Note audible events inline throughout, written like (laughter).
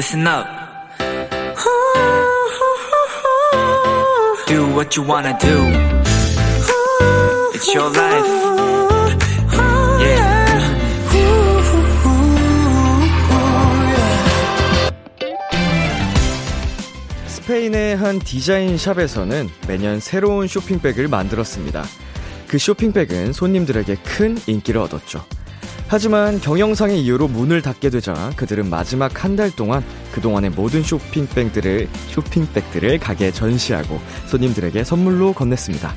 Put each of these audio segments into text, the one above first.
listen up. Do what you wanna do. It's your life. Yeah. 스페인의 한 디자인 샵에서는 매년 새로운 쇼핑백을 만들었습니다. 그 쇼핑백은 손님들에게 큰 인기를 얻었죠. 하지만 경영상의 이유로 문을 닫게 되자 그들은 마지막 한 달 동안 그동안의 모든 쇼핑백들을, 쇼핑백들을 가게에 전시하고 손님들에게 선물로 건넸습니다.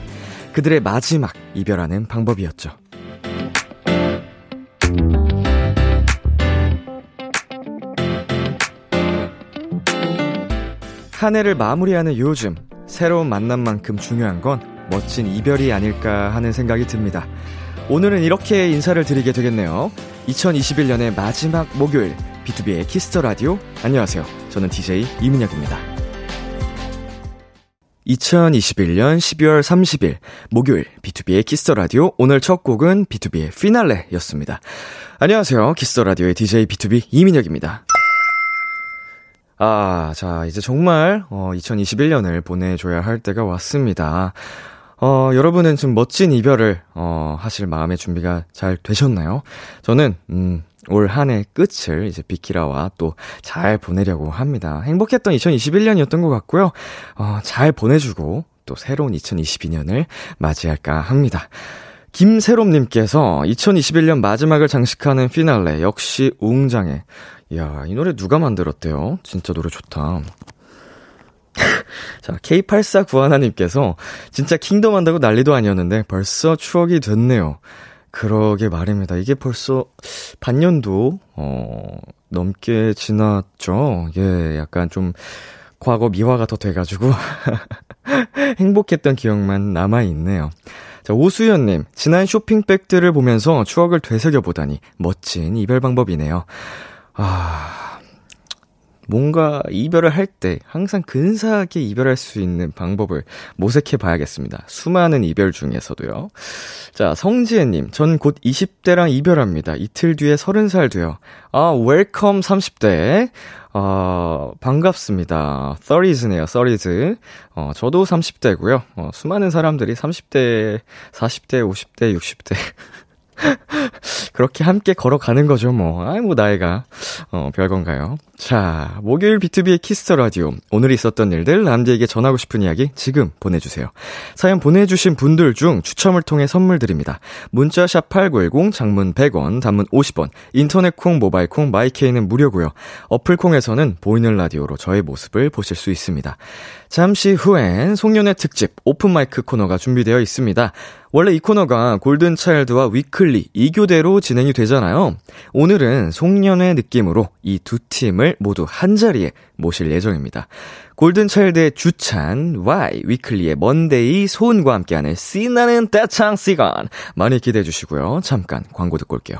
그들의 마지막 이별하는 방법이었죠. 한 해를 마무리하는 요즘, 새로운 만남만큼 중요한 건 멋진 이별이 아닐까 하는 생각이 듭니다. 오늘은 이렇게 인사를 드리게 되겠네요. 2021년의 마지막 목요일, B2B의 키스터 라디오. 안녕하세요. 저는 DJ 이민혁입니다. 2021년 12월 30일, 목요일, B2B의 키스터 라디오. 오늘 첫 곡은 BTOB의 피날레였습니다. 안녕하세요. 키스터 라디오의 DJ B2B 이민혁입니다. 아, 자, 이제 정말, 어, 2021년을 보내줘야 할 때가 왔습니다. 어, 여러분은 좀 멋진 이별을, 어, 하실 마음의 준비가 잘 되셨나요? 저는, 음, 올 한 해 끝을 이제 비키라와 또 잘 보내려고 합니다. 행복했던 2021년이었던 것 같고요. 어, 잘 보내주고 또 새로운 2022년을 맞이할까 합니다. 김세롬님께서 2021년 마지막을 장식하는 피날레 역시 웅장해. 이야, 이 노래 누가 만들었대요? 진짜 노래 좋다. (laughs) 자, K8491님께서 진짜 킹덤 한다고 난리도 아니었는데 벌써 추억이 됐네요. 그러게 말입니다. 이게 벌써 반년도, 어, 넘게 지났죠. 예, 약간 좀 과거 미화가 더 돼가지고 (laughs) 행복했던 기억만 남아있네요. 자, 오수연님, 지난 쇼핑백들을 보면서 추억을 되새겨보다니 멋진 이별 방법이네요. 아, 뭔가 이별을 할 때 항상 근사하게 이별할 수 있는 방법을 모색해 봐야겠습니다. 수많은 이별 중에서도요. 자, 성지혜님, 전 곧 20대랑 이별합니다. 이틀 뒤에 30살 돼요. 아, welcome 30대. 어, 반갑습니다. 30s네요, 30s. 어, 저도 30대고요. 어, 수많은 사람들이 30대, 40대, 50대, 60대. (laughs) 그렇게 함께 걸어가는 거죠, 뭐. 아이, 뭐, 나이가. 어, 별건가요? 자, 목요일 B2B의 키스터 라디오. 오늘 있었던 일들, 남들에게 전하고 싶은 이야기 지금 보내주세요. 사연 보내주신 분들 중 추첨을 통해 선물 드립니다. 문자샵 8910, 장문 100원, 단문 50원, 인터넷 콩, 모바일 콩, my K는 무료고요 어플 콩에서는 보이는 라디오로 저의 모습을 보실 수 있습니다. 잠시 후엔 송년회 특집 open mic 코너가 준비되어 있습니다. 원래 이 코너가 골든차일드와 위클리 2교대로 진행이 되잖아요. 오늘은 송년회 느낌으로 이 두 팀을 모두 한 자리에 모실 예정입니다. 골든차일드의 주찬, 와이, 위클리의 먼데이, 소은과 함께하는 신나는 떼창 시간 많이 기대해 주시고요. 잠깐 광고 듣고 올게요.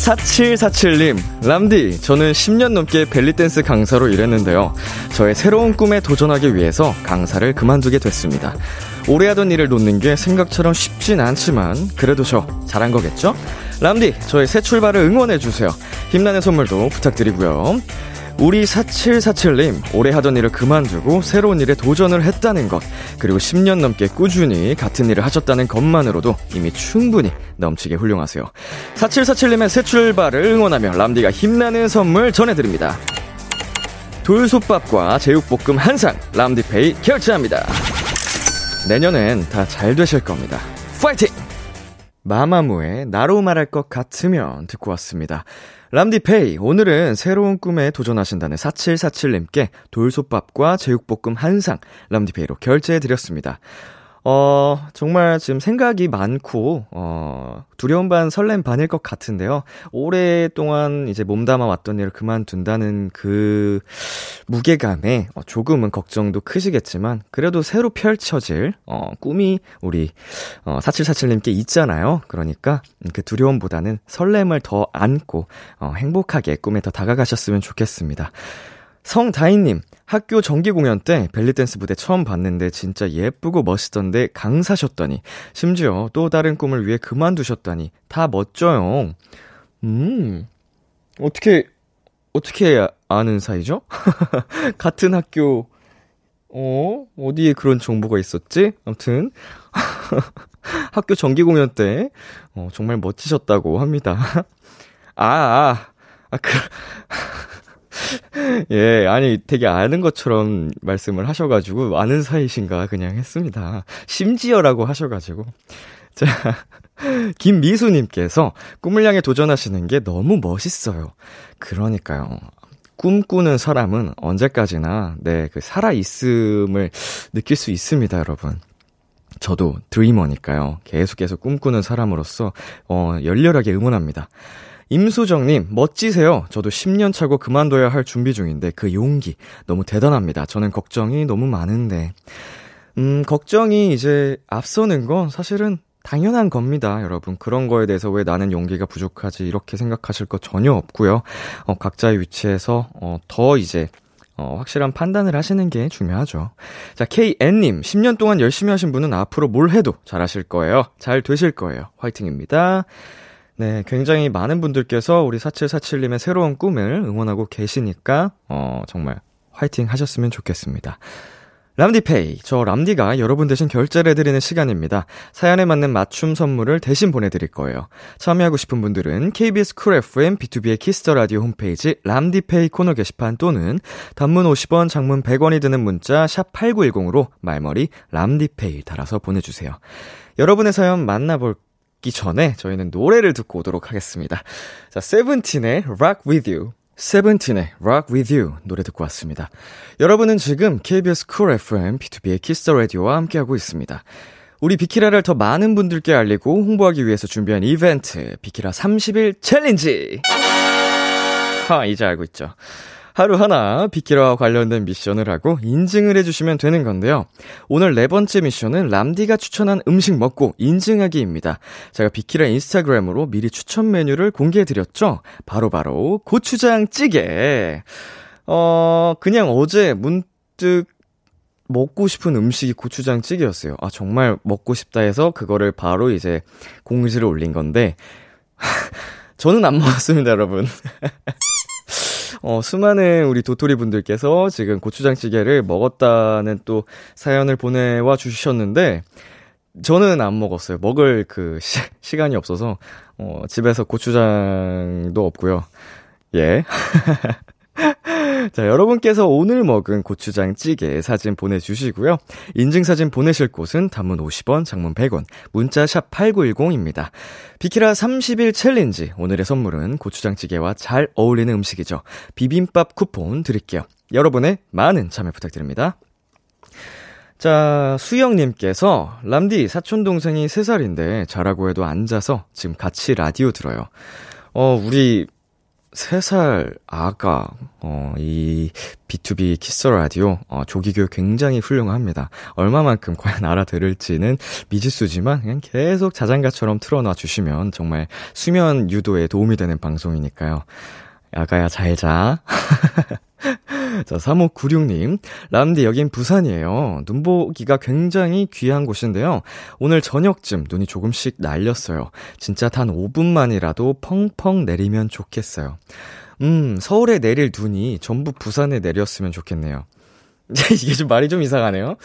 4747님, 람디, 저는 10년 넘게 벨리댄스 강사로 일했는데요. 저의 새로운 꿈에 도전하기 위해서 강사를 그만두게 됐습니다. 오래 하던 일을 놓는 게 생각처럼 쉽진 않지만, 그래도 저 잘한 거겠죠? 람디, 저의 새 출발을 응원해주세요. 힘나는 선물도 부탁드리고요. 우리 4747님, 오래 하던 일을 그만두고 새로운 일에 도전을 했다는 것, 그리고 10년 넘게 꾸준히 같은 일을 하셨다는 것만으로도 이미 충분히 넘치게 훌륭하세요. 4747님의 새 출발을 응원하며 람디가 힘나는 선물 전해드립니다. 돌솥밥과 제육볶음 한 상 람디페이 결제합니다. 내년엔 다 잘 되실 겁니다. 파이팅! 마마무의 나로 말할 것 같으면 듣고 왔습니다. 람디페이, 오늘은 새로운 꿈에 도전하신다는 4747님께 돌솥밥과 제육볶음 한상 람디페이로 결제해드렸습니다. 어, 정말 지금 생각이 많고, 어, 두려움 반 설렘 반일 것 같은데요. 오랫동안 이제 몸담아 왔던 일을 그만둔다는 그 무게감에 어, 조금은 걱정도 크시겠지만, 그래도 새로 펼쳐질, 어, 꿈이 우리, 어, 4747님께 있잖아요. 그러니까 그 두려움보다는 설렘을 더 안고, 어, 행복하게 꿈에 더 다가가셨으면 좋겠습니다. 성다인님, 학교 정기 공연 때 벨리댄스 무대 처음 봤는데 진짜 예쁘고 멋있던데 강사셨더니, 심지어 또 다른 꿈을 위해 그만두셨다니, 다 멋져요. 음, 어떻게, 어떻게 아는 사이죠? (laughs) 같은 학교, 어? 어디에 그런 정보가 있었지? 아무튼, (laughs) 학교 정기 공연 때, 어, 정말 멋지셨다고 합니다. (laughs) 아, 아, 아, 그, (laughs) 예, 아니, 되게 아는 것처럼 말씀을 하셔가지고, 아는 사이신가 그냥 했습니다. 심지어라고 하셔가지고. (laughs) 자, 김미수님께서 꿈을 향해 도전하시는 게 너무 멋있어요. 그러니까요. 꿈꾸는 사람은 언제까지나, 네, 그 살아있음을 느낄 수 있습니다, 여러분. 저도 드리머니까요. 계속 계속 꿈꾸는 사람으로서, 어, 열렬하게 응원합니다. 임수정님, 멋지세요. 저도 10년 차고 그만둬야 할 준비 중인데 그 용기 너무 대단합니다. 저는 걱정이 너무 많은데. 음, 걱정이 이제 앞서는 건 사실은 당연한 겁니다, 여러분. 그런 거에 대해서 왜 나는 용기가 부족하지 이렇게 생각하실 거 전혀 없고요. 어, 각자의 위치에서 어, 더 이제 어, 확실한 판단을 하시는 게 중요하죠. 자, KN님, 10년 동안 열심히 하신 분은 앞으로 뭘 해도 잘하실 거예요. 잘 되실 거예요. 화이팅입니다. 네, 굉장히 많은 분들께서 우리 4747님의 새로운 꿈을 응원하고 계시니까, 어, 정말 화이팅 하셨으면 좋겠습니다. 람디페이. 저 람디가 여러분 대신 결제를 해드리는 시간입니다. 사연에 맞는 맞춤 선물을 대신 보내드릴 거예요. 참여하고 싶은 분들은 KBS 쿨 FM 비투비의 키스 더 라디오 홈페이지 람디페이 코너 게시판 또는 단문 50원, 장문 100원이 드는 문자 샵 8910으로 말머리 람디페이 달아서 보내주세요. 여러분의 사연 만나볼게요. 듣기 전에 저희는 노래를 듣고 오도록 하겠습니다. 자, 세븐틴의 Rock With You. 세븐틴의 Rock With You 노래 듣고 왔습니다. 여러분은 지금 KBS 쿨 FM 비투비의 키스 더 라디오와 함께하고 있습니다. 우리 비키라를 더 많은 분들께 알리고 홍보하기 위해서 준비한 이벤트 비키라 30일 챌린지. 하, 이제 알고 있죠. 하루 하나 비키라와 관련된 미션을 하고 인증을 해주시면 되는 건데요. 오늘 네 번째 미션은 람디가 추천한 음식 먹고 인증하기입니다. 제가 비키라 인스타그램으로 미리 추천 메뉴를 공개해드렸죠? 바로바로 바로 고추장 찌개. 어, 그냥 어제 문득 먹고 싶은 음식이 고추장 찌개였어요. 아, 정말 먹고 싶다 해서 그거를 바로 이제 공지를 올린 건데, (laughs) 저는 안 먹었습니다, 여러분. (laughs) 어, 수많은 우리 도토리 분들께서 지금 고추장찌개를 먹었다는 또 사연을 보내와 주셨는데, 저는 안 먹었어요. 먹을 그 시, 시간이 없어서, 어, 집에서 고추장도 없고요. 예. (laughs) (laughs) 자, 여러분께서 오늘 먹은 고추장 찌개 사진 보내주시고요. 인증사진 보내실 곳은 단문 50원, 장문 100원, 문자 샵 8910입니다. 비키라 30일 챌린지. 오늘의 선물은 고추장 찌개와 잘 어울리는 음식이죠. 비빔밥 쿠폰 드릴게요. 여러분의 많은 참여 부탁드립니다. 자, 수영님께서, 람디, 사촌동생이 3살인데, 자라고 해도 앉아서 지금 같이 라디오 들어요. 어, 우리 3살 아가, 어, 이 B2B 키스 라디오, 어, 조기교육 굉장히 훌륭합니다. 얼마만큼 과연 알아들을지는 미지수지만 그냥 계속 자장가처럼 틀어놔 주시면 정말 수면 유도에 도움이 되는 방송이니까요. 아가야 잘 자. (laughs) 자, 3596님. 람디, 여긴 부산이에요. 눈 보기가 굉장히 귀한 곳인데요. 오늘 저녁쯤 눈이 조금씩 날렸어요. 진짜 단 5분만이라도 펑펑 내리면 좋겠어요. 음, 서울에 내릴 눈이 전부 부산에 내렸으면 좋겠네요. (laughs) 이게 좀 말이 좀 이상하네요.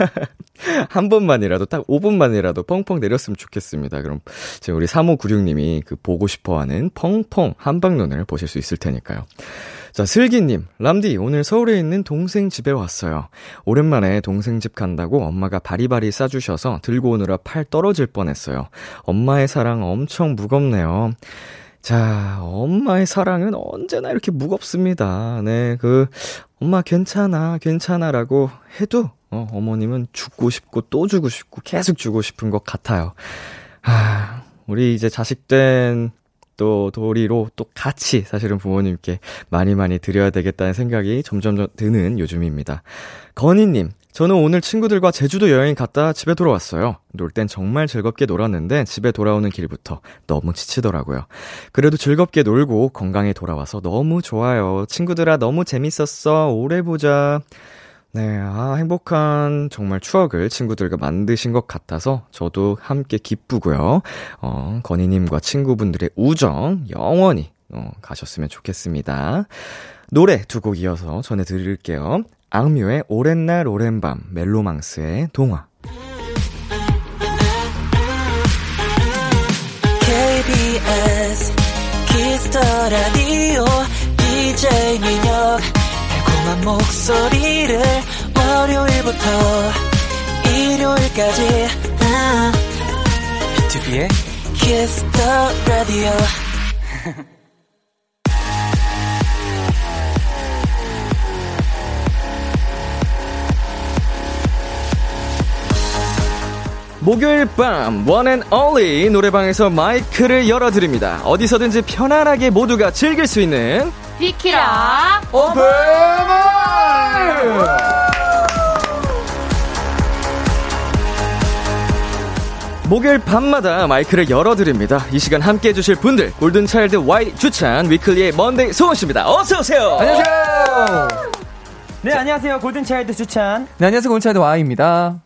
(laughs) 한 번만이라도, 딱 5분만이라도 펑펑 내렸으면 좋겠습니다. 그럼, 지금 우리 3596님이 그 보고 싶어 하는 펑펑 한방눈을 보실 수 있을 테니까요. 자, 슬기님, 람디, 오늘 서울에 있는 동생 집에 왔어요. 오랜만에 동생 집 간다고 엄마가 바리바리 싸주셔서 들고 오느라 팔 떨어질 뻔했어요. 엄마의 사랑 엄청 무겁네요. 자, 엄마의 사랑은 언제나 이렇게 무겁습니다. 네, 그, 엄마 괜찮아, 괜찮아라고 해도, 어, 어머님은 죽고 싶고 또 주고 싶고 계속 주고 싶은 것 같아요. 아, 우리 이제 자식된 또 도리로 또 같이 사실은 부모님께 많이 많이 드려야 되겠다는 생각이 점점 드는 요즘입니다. 건희님, 저는 오늘 친구들과 제주도 여행 갔다 집에 돌아왔어요. 놀 땐 정말 즐겁게 놀았는데 집에 돌아오는 길부터 너무 지치더라고요. 그래도 즐겁게 놀고 건강에 돌아와서 너무 좋아요. 친구들아 너무 재밌었어. 오래 보자. 네, 아, 행복한 정말 추억을 친구들과 만드신 것 같아서 저도 함께 기쁘고요. 어, 건희님과 친구분들의 우정 영원히 어, 가셨으면 좋겠습니다. 노래 두 곡 이어서 전해드릴게요. 악뮤의 오랜 날 오랜 밤, 멜로망스의 동화. KBS 키스 더 라디오 DJ 민혁 목소리를 월요일부터 일요일까지. 아, 비투비의 키스 더 라디오 목요일 밤 one and only 노래방에서 마이크를 열어드립니다. 어디서든지 편안하게 모두가 즐길 수 있는 비키라 목요일 밤마다 마이크를 열어드립니다. 이 시간 함께 해주실 분들 골든차일드 와이 주찬 위클리의 먼데이 소은씨입니다. 어서오세요. 안녕하세요. 네, 안녕하세요. 골든차일드 주찬. 네, 안녕하세요. 골든차일드 와이입니다.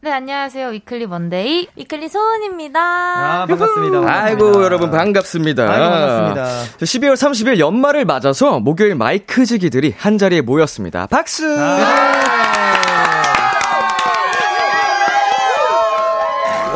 네 안녕하세요 위클리 먼데이 위클리 소은입니다 아, 반갑습니다. 아이고 반갑습니다. 여러분 반갑습니다. 아이고, 반갑습니다. 12월 30일 연말을 맞아서 목요일 마이크지기들이 한 자리에 모였습니다. 박수.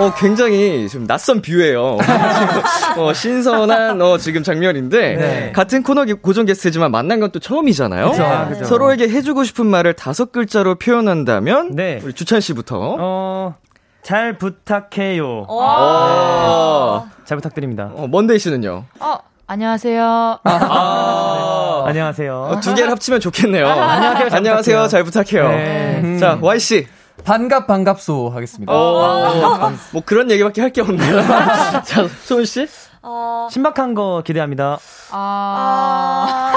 어, 굉장히 좀 낯선 뷰예요. (laughs) 어, 신선한 어, 지금 장면인데 네. 같은 코너 기- 고정 게스트지만 만난 건 또 처음이잖아요. 그쵸, 아, 그쵸. 서로에게 해주고 싶은 말을 다섯 글자로 표현한다면 네. 우리 주찬 씨부터. 어, 잘 부탁해요. 어, 잘 부탁드립니다. 어, 먼데이 씨는요? 어 안녕하세요 아, 안녕하세요. 어, 두 개를 합치면 좋겠네요. 안녕하세요, 잘 안녕하세요. 부탁해요. 잘 부탁해요. 네. 자, Y 씨. 반갑 반갑소 하겠습니다. 어, 뭐 그런 얘기밖에 할 게 없네요. (laughs) 자, 소은 씨. 어, 신박한 거 기대합니다. 아,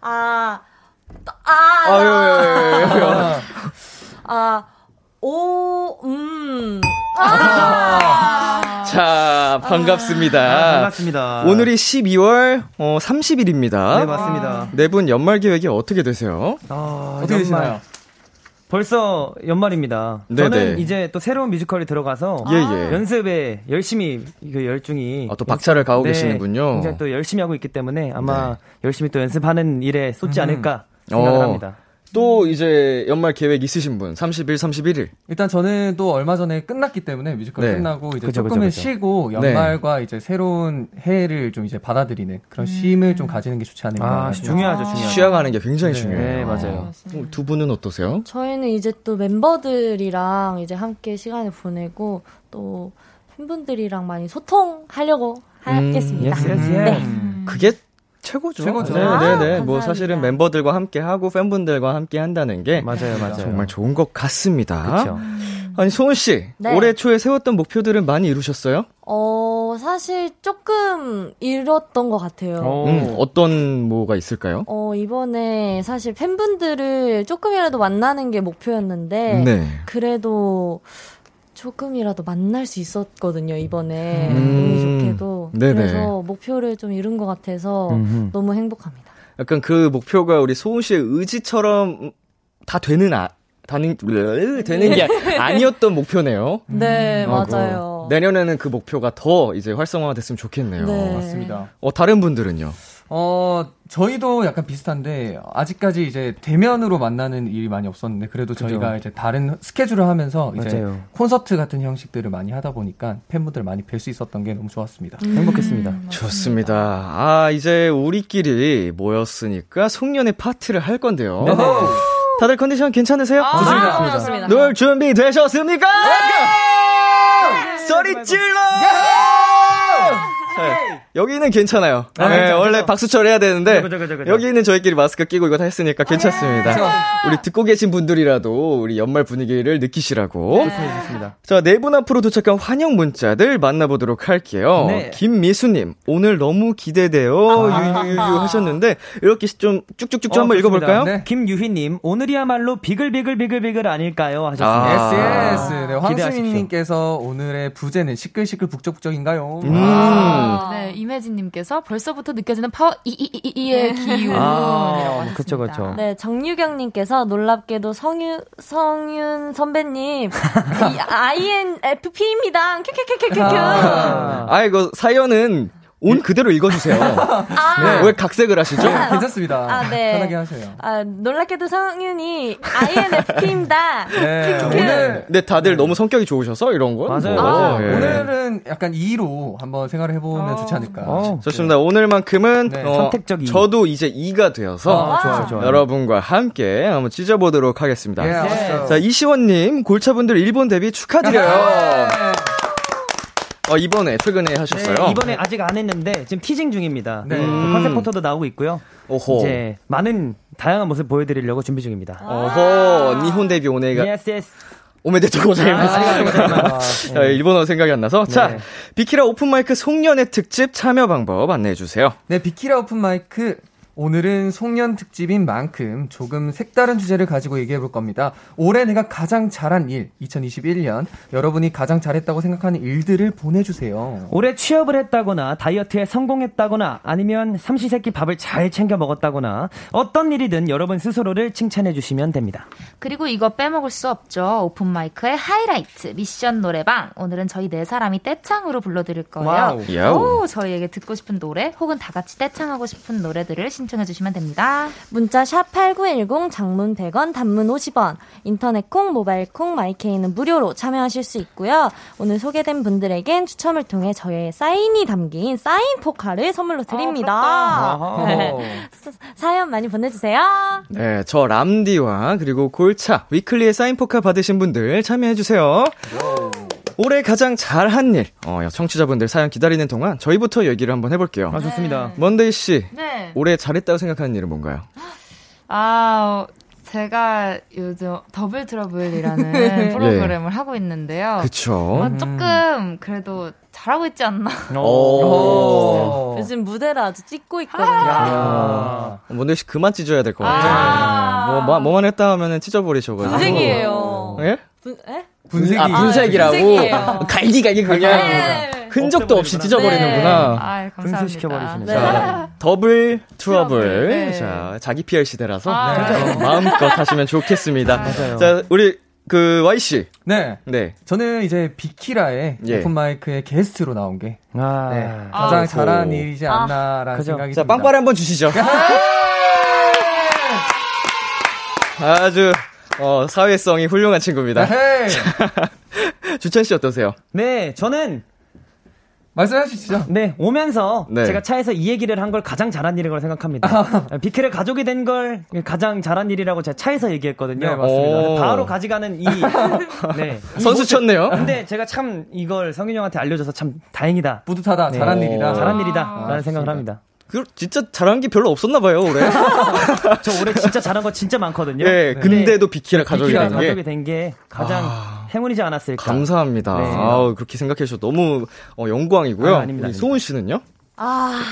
아, 아유, 아유, 아유, 아유. 아, 오, 음. 자, 반갑습니다. 아, 반갑습니다. 오늘이 12월 어, 30일입니다. 네, 맞습니다. 네 분 연말 계획이 어떻게 되세요? 아, 어떻게 연말. 되시나요? 벌써 연말입니다. 네네. 저는 이제 또 새로운 뮤지컬이 들어가서 예, 예. 연습에 열심히 그 열중이 아, 또 박차를 가고 네, 계시는군요. 굉장히 또 열심히 하고 있기 때문에 아마 네. 열심히 또 연습하는 일에 쏟지 않을까 생각을 어. 합니다. 또 이제 연말 계획 있으신 분, 30일, 31일. 일단 저는 또 얼마 전에 끝났기 때문에 뮤지컬 네. 끝나고 이제 그죠, 조금은 그죠, 그죠. 쉬고 연말과 이제 새로운 해를 좀 이제 받아들이는 그런 쉼을 좀 가지는 게 좋지 않을까. 아, 중요하죠, 중요하죠. 쉬어가는 게 굉장히 네, 중요해요. 네, 맞아요. 어, 두 분은 어떠세요? 저희는 이제 또 멤버들이랑 이제 함께 시간을 보내고 또 팬분들이랑 많이 소통하려고 하겠습니다. Yes, yes, 네. Yes. 그게 최고죠. 최고죠. 네, 아, 네, 네. 뭐 감사합니다. 사실은 멤버들과 함께 하고 팬분들과 함께 한다는 게 맞아요, 맞아요. 정말 좋은 것 같습니다. 그렇죠. 아니 소은 씨, 네. 올해 초에 세웠던 목표들은 많이 이루셨어요? 어, 사실 조금 이뤘던 것 같아요. 오. 음, 어떤 뭐가 있을까요? 어, 이번에 사실 팬분들을 조금이라도 만나는 게 목표였는데, 네. 그래도 조금이라도 만날 수 있었거든요, 이번에. 음. 운이 좋게도. 네네. 그래서 목표를 좀 이룬 것 같아서 음흠. 너무 행복합니다. 약간 그 목표가 우리 소은 씨의 의지처럼 다 되는 아, 다는 되는 게 (laughs) 아니었던 목표네요. 네, 아이고. 맞아요. 내년에는 그 목표가 더 이제 활성화됐으면 좋겠네요. 네. 맞습니다. 어 다른 분들은요? 어, 저희도 약간 비슷한데, 아직까지 이제 대면으로 만나는 일이 많이 없었는데, 그래도 저희가 이제 다른 스케줄을 하면서 이제 맞아요. 콘서트 같은 형식들을 많이 하다 보니까 팬분들 많이 뵐 수 있었던 게 너무 좋았습니다. 행복했습니다. 좋습니다. 아, 이제 우리끼리 모였으니까 송년회 파티를 할 건데요. 네네. 다들 컨디션 괜찮으세요? 아, 좋습니다. 좋습니다. 놀 준비 되셨습니까? 소리 질러! 자, 여기는 괜찮아요. 아, 네, 그죠, 원래 그죠. 박수를 해야 되는데 그죠, 그죠, 그죠. 여기는 저희끼리 마스크 끼고 이거 다 했으니까 괜찮습니다. 우리 듣고 계신 분들이라도 우리 연말 분위기를 느끼시라고. 좋습니다. 좋습니다. 자, 네 분 앞으로 도착한 환영 문자들 만나보도록 할게요. 네. 김미수님, 오늘 너무 기대돼요. 유유유 하셨는데, 이렇게 좀 쭉쭉쭉 좀 어, 한번 좋습니다. 읽어볼까요? 네. 김유희님, 오늘이야말로 비글비글비글비글 아닐까요? 하셨습니다. 아. Yes, yes. 네. 황수민님께서 오늘의 부제는 시끌시끌 북적북적인가요? 음. 아, 네, 이매진님께서 벌써부터 느껴지는 파워 이이이이의 기운. 아, 그쵸, 그쵸. 음. 네, 정유경님께서 놀랍게도 성유, 성윤 선배님, 이 INFP입니다. 큐큐큐큐큐큐. 아. 아, 이거 사연은 온 그대로 읽어주세요. (laughs) 네, 왜 각색을 하시죠? 네, 괜찮습니다. 아, 네. 편하게 하세요. 아, 놀랍게도 성윤이 INFP입니다. 네, 큐큐큐. (laughs) 오늘 근데 다들 너무 성격이 좋으셔서 이런 거? 맞아요. 뭐, 아, 예. 오늘은 약간 E로 한번 생각을 해보면 좋지 않을까. 어, 좋습니다. 오늘만큼은 네, 어, 선택적인. 저도 이제 E가 되어서 아, 좋아요, 좋아요. 여러분과 함께 한번 찢어보도록 하겠습니다. 예, 네. 자, 이시원님, 골차분들 일본 데뷔 축하드려요. 어, 이번에 최근에 하셨어요. 네, 이번에 아직 안 했는데 지금 teasing 중입니다. 네. 그 컨셉 포토도 나오고 있고요. 오호. 이제 많은 다양한 모습 보여드리려고 준비 중입니다. 어허, 日本デビューおねが yes yes. おめでとう ございます. 아, 자, (laughs) 일본어 생각이 안 나서. 자, 네. 비키라 오픈마이크 송년회 특집 참여 방법 안내해 주세요. 네, 비키라 오픈 마이크. 오늘은 송년 특집인 만큼 조금 색다른 주제를 가지고 얘기해 볼 겁니다. 올해 내가 가장 잘한 일, 2021년 여러분이 가장 잘했다고 생각하는 일들을 보내주세요. 올해 취업을 했다거나 다이어트에 성공했다거나 아니면 삼시세끼 밥을 잘 챙겨 먹었다거나 어떤 일이든 여러분 스스로를 칭찬해 주시면 됩니다. 그리고 이거 빼먹을 수 없죠. 오픈 마이크의 하이라이트, 미션 노래방. 오늘은 저희 네 사람이 떼창으로 불러드릴 거예요. Wow. 오, 저희에게 듣고 싶은 노래 혹은 다 같이 떼창하고 싶은 노래들을 신청해 주시면 됩니다. 문자 샵 8910 장문 100원 단문 50원 인터넷 콩 모바일 콩 마이케이는 무료로 참여하실 수 있고요. 오늘 소개된 분들에겐 추첨을 통해 저의 사인이 담긴 사인 포카를 선물로 드립니다. 아하. 사- 사연 많이 보내주세요. 네, 저 람디와 그리고 골차, 위클리의 사인 포카 받으신 분들 참여해 주세요. 올해 가장 잘한 일, 어, 청취자분들 사연 기다리는 동안 저희부터 얘기를 한번 해볼게요. 아 좋습니다. 먼데이 씨, 네. 올해 잘했다고 생각하는 일은 뭔가요? 아, 어, 제가 요즘 더블 트러블이라는 (laughs) 프로그램을 하고 있는데요. 그쵸. 어, 조금 그래도 잘하고 있지 않나. 오. 요즘 무대를 아주 찍고 있거든요. 아. 먼데이 씨 그만 찢어야 될 것 같아요. 아. 뭐, 뭐, 뭐만 했다 하면은 찢어버리셔가지고. 분쇄기예요. 예? 분, 에? 분쇄기. 아, 분쇄기라고? 분쇄기예요. 갈기갈기 그냥 네. 흔적도 없이. 찢어버리는구나. 아, 감사합니다. 분쇄시켜버리시네. 자, 더블 트러블. 네. 자, 자기 PR 시대라서 아, 어, 마음껏 하시면 좋겠습니다. 맞아요. 자, 우리 그 Y 씨. 네. 네. 저는 이제 비키라의 예. 오픈 마이크의 게스트로 나온 게 아. 네, 아. 가장 아이고. 잘한 일이지 않나라는 그죠. 생각이 자, 듭니다. 빵빠레 한번 주시죠. 아주 어, 사회성이 훌륭한 친구입니다. 헤이! (laughs) 주찬 씨 어떠세요? 네, 저는 말씀하시죠. 네 오면서 네. 제가 차에서 이 얘기를 한 걸 가장 잘한 일이라고 생각합니다. 비키라 가족이 된 걸 가장 잘한 일이라고 제가 차에서 얘기했거든요. 네, 맞습니다. 오. 바로 가져가는 이 (laughs) 네. 이 선수 모습. 쳤네요. 근데 제가 참 이걸 성윤 형한테 알려줘서 참 다행이다. 뿌듯하다. 네. 잘한 일이다. 잘한 아, 일이다라는 생각을 합니다. 그 진짜 잘한 게 별로 없었나 봐요, 올해. (laughs) 저 올해 진짜 잘한 거 진짜 많거든요. 예, 근데도 비키라 가족이 비키라 된 게. 가족이 된 게 가장 행운이지 않았을까. 감사합니다. 네. 아우, 그렇게 생각해 주셔서 너무 어, 영광이고요. 아, 아닙니다. 소은 씨는요? 아,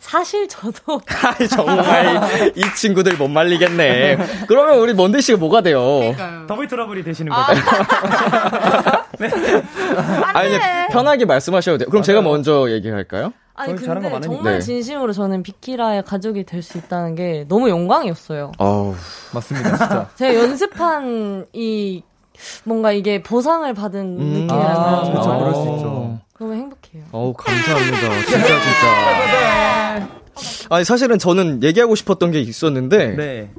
사실 저도 (laughs) 아이, 정말 이 친구들 못 말리겠네. 그러면 우리 먼데 씨가 뭐가 돼요? 더블 트러블이 되시는 아. 거죠. (laughs) 아니, 근데 편하게 말씀하셔도 돼요. 그럼 제가 먼저 얘기할까요? 아니 저희 잘한 거 근데. 정말 네. 진심으로 저는 비키라의 가족이 될 수 있다는 게 너무 영광이었어요. 어우, 맞습니다. 진짜. (laughs) 제가 연습한 이 뭔가 이게 보상을 받은 음. 느낌이라면 아, 그렇죠. 어. 그럴 수 있죠. 그러면 행복해요. 어우, 감사합니다. 진짜, 진짜. 아니, 사실은 저는 얘기하고 싶었던 게 있었는데, 네.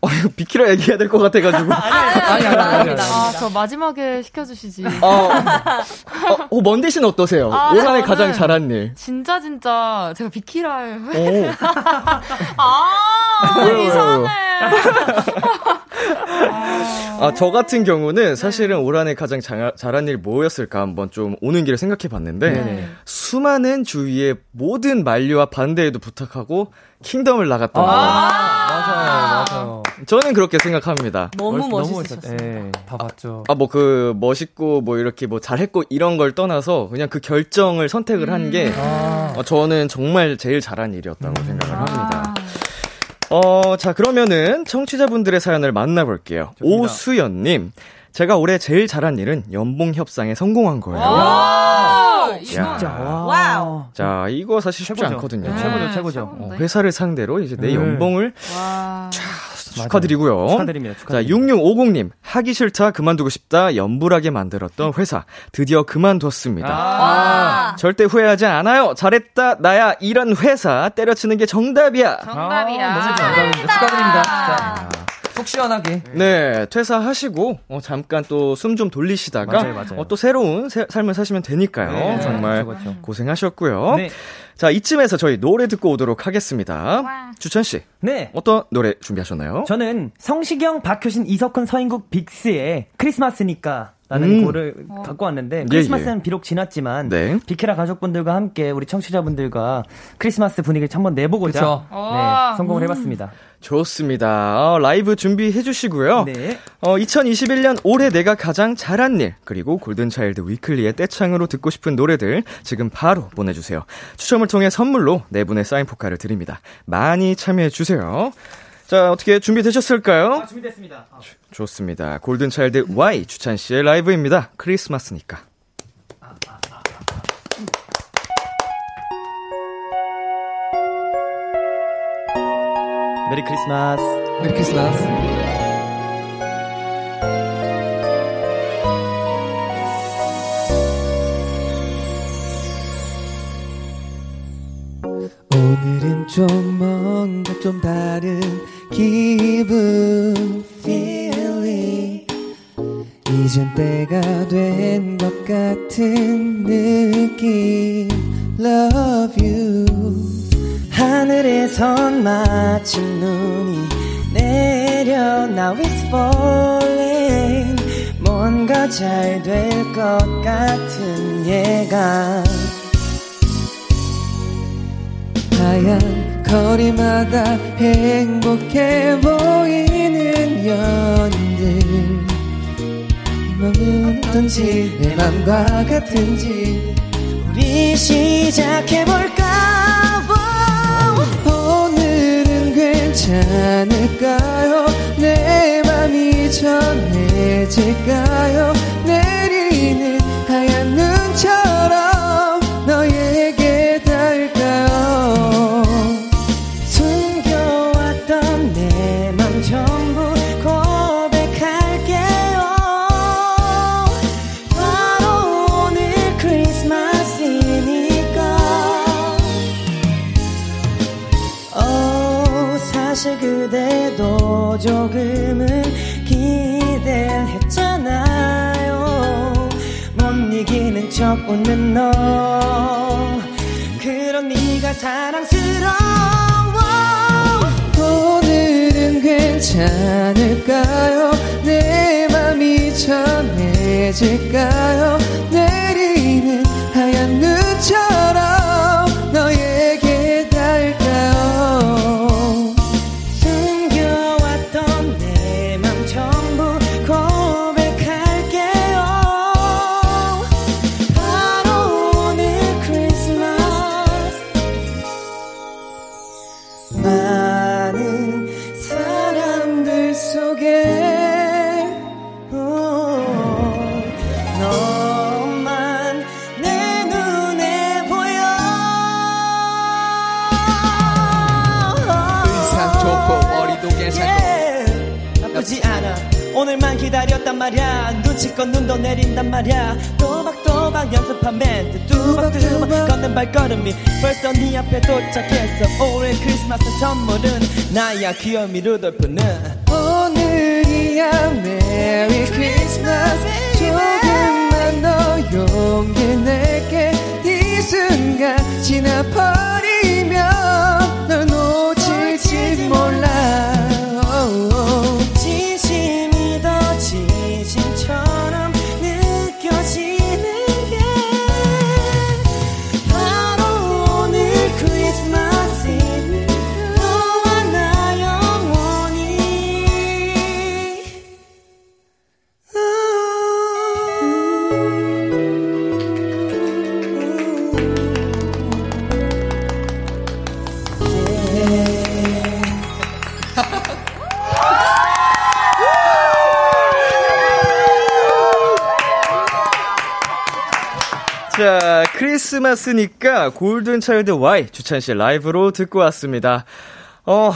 어, 이거 비키라 얘기해야 될 것 같아가지고. (laughs) 아니, 아니, 아니, 아니. 아, 저 마지막에 시켜주시지. 어, 어, 어, 먼디 씨는 어떠세요? 아, 올 한해 저는- 가장 잘한 일. 진짜, 진짜, 제가 비키라를. 오. (laughs) 아, 이상해. (laughs) (laughs) 아, 저 같은 경우는 사실은 올 한 해 가장 잘, 잘한 일 뭐였을까 한번 좀 오는 길에 생각해 봤는데, 네네. 수많은 주위의 모든 만류와 반대에도 부탁하고 킹덤을 나갔던 거. 맞아요, 맞아요. 저는 그렇게 생각합니다. 너무 멋- 멋있으셨어요. 예. 다 봤죠. 아, 뭐 그 멋있고 뭐 이렇게 뭐 잘했고 이런 걸 떠나서 그냥 그 결정을 선택을 한게 아, 어, 저는 정말 제일 잘한 일이었다고 생각을 아. 합니다. 어, 자, 그러면은 청취자분들의 사연을 만나볼게요. 좋습니다. 오수연님. 제가 올해 제일 잘한 일은 연봉 협상에 성공한 거예요. 와, 진짜. 와. 와우. 자, 이거 사실 쉽지 최고죠. 않거든요. 네, 최고죠, 네, 최고죠. 어. 회사를 상대로 이제 내 네. 연봉을 와. 축하드리고요. 축하드립니다. 자, 축하드립니다. 6650님. 하기 싫다, 그만두고 싶다, 연불하게 만들었던 회사. 드디어 그만뒀습니다. 아. 절대 후회하지 않아요. 잘했다, 나야. 이런 회사 때려치는 게 정답이야. 정답이야. 아, 좋아. 축하드립니다. 축하드립니다. 속 시원하게. 네, 퇴사하시고 어, 잠깐 또 숨 좀 돌리시다가 맞아요, 맞아요. 어, 또 새로운 새- 삶을 사시면 되니까요. 네, 정말 그렇죠, 그렇죠. 고생하셨고요. 네. 자, 이쯤에서 저희 노래 듣고 오도록 하겠습니다. 주천 씨, 네. 어떤 노래 준비하셨나요? 저는 성시경, 박효신, 이석훈, 서인국, 빅스의 크리스마스니까 라는 음. 곡을 갖고 왔는데 예, 크리스마스는 비록 지났지만 네. 비키라 가족분들과 함께 우리 청취자분들과 크리스마스 분위기를 한번 내보고자. 네, 와. 성공을 해봤습니다. 좋습니다. 어, 라이브 준비해 주시고요. 네. 어, 2021년 올해 내가 가장 잘한 일, 그리고 골든차일드 위클리의 떼창으로 듣고 싶은 노래들 지금 바로 보내주세요. 추첨을 통해 선물로 네 분의 사인 포카를 드립니다. 많이 참여해 주세요. 자, 어떻게 준비되셨을까요? 준비됐습니다. 좋습니다. 골든차일드 Y 주찬 씨의 라이브입니다. 크리스마스니까. Merry Christmas. Merry Christmas. 오늘은 좀 뭔가 좀 다른 기분 feeling. 이젠 때가 된 것 같은 느낌. Love you. 하늘에선 마침 눈이 내려 now it's falling. 뭔가 잘 될 것 같은 예감. 하얀 거리마다 행복해 보이는 연인들. 맘은 어떤지 내 맘과 같은지. 우리 시작해볼까? 오늘은 괜찮을까요? 내 맘이 전해질까요? 내 척 웃는 너. 그런 네가 사랑스러워. 오늘은 괜찮을까요? 내 맘이 전해질까요? 내 오늘만 기다렸단 말야. 눈치껏 눈도 내린단 말야. 또박또박 막 연습한 멘트 뚜벅뚜벅 걷는 발걸음이 벌써 네 앞에 도착했어. 올해 크리스마스 선물은 나야 귀요미 루돌프는 오늘이야 메리 크리스마스 조금만 더 용기 내게 이 순간 지나버리면 크리스마스니까 골든차일드 Y 주찬 씨 라이브로 듣고 왔습니다. 어,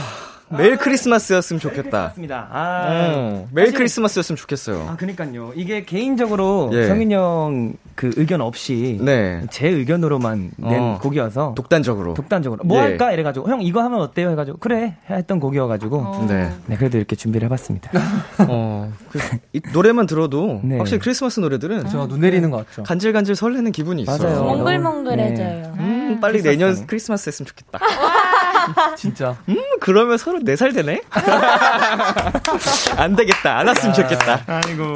매일 크리스마스였으면 좋겠다. 맞습니다. 아, 어, 매일 사실- 크리스마스였으면 좋겠어요. 아, 그니까요. 이게 개인적으로 예. 성인 형 그 의견 없이 네. 제 의견으로만 낸 어. 곡이어서 독단적으로. 독단적으로 뭐 예. 할까 이래가지고 형 이거 하면 어때요 해가지고 그래 했던 곡이어가지고 네. 네 그래도 이렇게 준비를 해봤습니다. (laughs) 어, 그, 이 노래만 들어도 네. 확실히 크리스마스 노래들은 저 눈 내리는 것 같죠. 간질간질 설레는 기분이 있어요. 맞아요. 몽글몽글해져요. 음, 빨리 크리스마스 내년. 크리스마스 했으면 좋겠다. (laughs) 진짜. 음, 그러면 서로 4살 되네? (laughs) 안 되겠다. 안 왔으면 좋겠다. 아이고.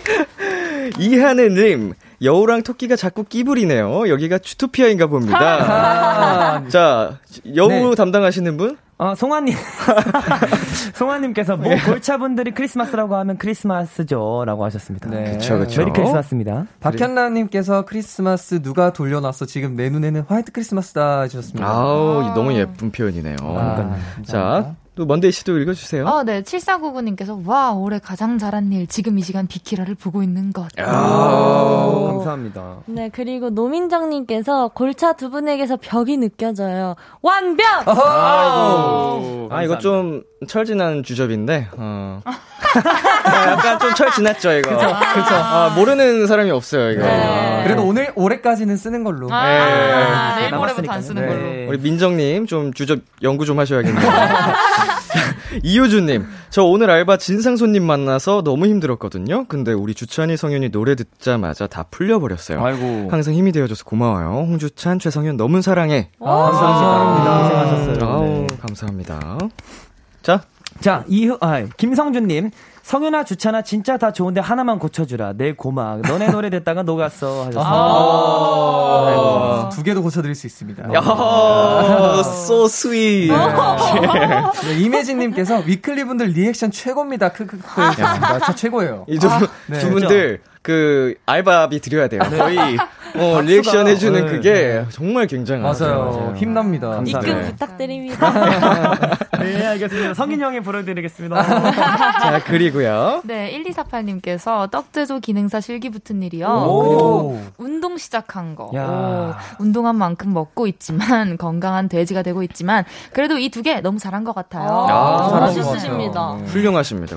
(laughs) 이하늘님, 여우랑 토끼가 자꾸 끼부리네요. 여기가 주토피아인가 봅니다. 아, 자, 여우 네. 담당하시는 분? 어, 송아님. (laughs) 송아님께서 뭐 골차분들이 크리스마스라고 하면 크리스마스죠. 라고 하셨습니다. 네. 그쵸, 그쵸. 메리 크리스마스입니다. 박현라님께서 크리스마스 누가 돌려놨어? 지금 내 눈에는 화이트 크리스마스다 해주셨습니다. 아우, 너무 예쁜 표현이네요. 아, 자, 또 먼데이 씨도 읽어주세요. 어, 네. 7499님께서, 와, 올해 가장 잘한 일, 지금 이 시간 비키라를 보고 있는 것. 오, 감사합니다. 네, 그리고 노민정님께서 골차 두 분에게서 벽이 느껴져요. 완벽! 아이고. 아, 이거 좀 철지난 주접인데, 어. (laughs) 아, 약간 좀 철 지났죠, 이거. 그쵸, 아, 모르는 사람이 없어요, 이거. 네. 그래도 오늘 올해까지는 쓰는 걸로. 아, 네. 내일 모레부터 안. 쓰는 네. 걸로. 우리 민정님 좀 주접 연구 좀 하셔야겠네요. (laughs) 이효주님, 저 오늘 알바 진상 손님 만나서 너무 힘들었거든요. 근데 우리 주찬이 성윤이 노래 듣자마자 다 풀려버렸어요. 아이고. 항상 힘이 되어줘서 고마워요. 홍주찬, 최성윤 너무 사랑해. 아, 감사합니다. 고생하셨어요. 아우, 네. 감사합니다. 자, 자, 이후, 아, 김성준님. 성윤아, 주찬아, 진짜 다 좋은데 하나만 고쳐주라. 내 고막. 너네 노래 듣다가 녹았어. 하셨어요. 아, 두 개도 고쳐드릴 수 있습니다. 야, so sweet. 네, 이매진님께서 위클리 분들 리액션 최고입니다. 크크크. 해주셨습니다. 저 최고예요. 이 두, 네. 두 분들, 그, 알바비 드려야 돼요. 거의, 어, 리액션 해주는 네. 그게 정말 굉장하죠. 맞아요. 힘납니다. 감사합니다. 입금 네. 부탁드립니다. (laughs) 네, 알겠습니다. 성인 형이 불러드리겠습니다. (laughs) 자, 그리고요. 네, 1248님께서 떡제조 기능사 실기 붙은 일이요. 오. 그리고 운동 시작한 거. 운동한 만큼 먹고 있지만 (laughs) 건강한 돼지가 되고 있지만 그래도 이 두 개 너무 잘한 것 같아요. 아. 것 같아요. 훌륭하십니다, 훌륭하십니다.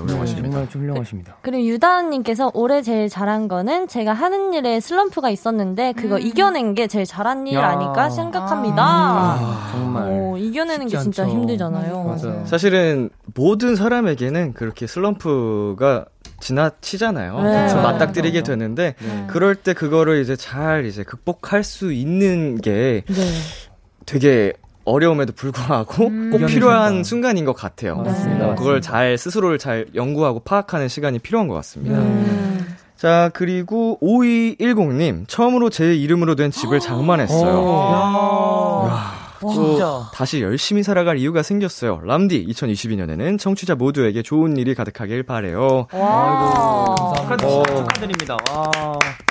정말 좀 훌륭하십니다. 그리고 유다은님께서 올해 제일 잘한 거는 제가 하는 일에 슬럼프가 있었는데 그거 이겨낸 게 제일 잘한 일 야. 아닐까 생각합니다. 아, 정말. 오, 이겨내는 게 진짜 않죠. 힘들잖아요. 맞아요. 사실은 모든 사람에게는 그렇게 슬럼프가 지나치잖아요. 네. 그래서 맞아요. 맞닥뜨리게 되는데 그럴 때 그거를 이제 잘 이제 극복할 수 있는 게 네. 되게 어려움에도 불구하고 꼭 이겨내니까. 필요한 순간인 것 같아요. 맞습니다. 어, 그걸 잘 스스로를 잘 연구하고 파악하는 시간이 필요한 것 같습니다. 음. 자 그리고 5210님 처음으로 제 이름으로 된 집을 장만했어요. 진짜. 다시 열심히 살아갈 이유가 생겼어요. 람디 2022년에는 청취자 모두에게 좋은 일이 가득하길 바래요. 와. 축하드, 어. 축하드립니다. 와.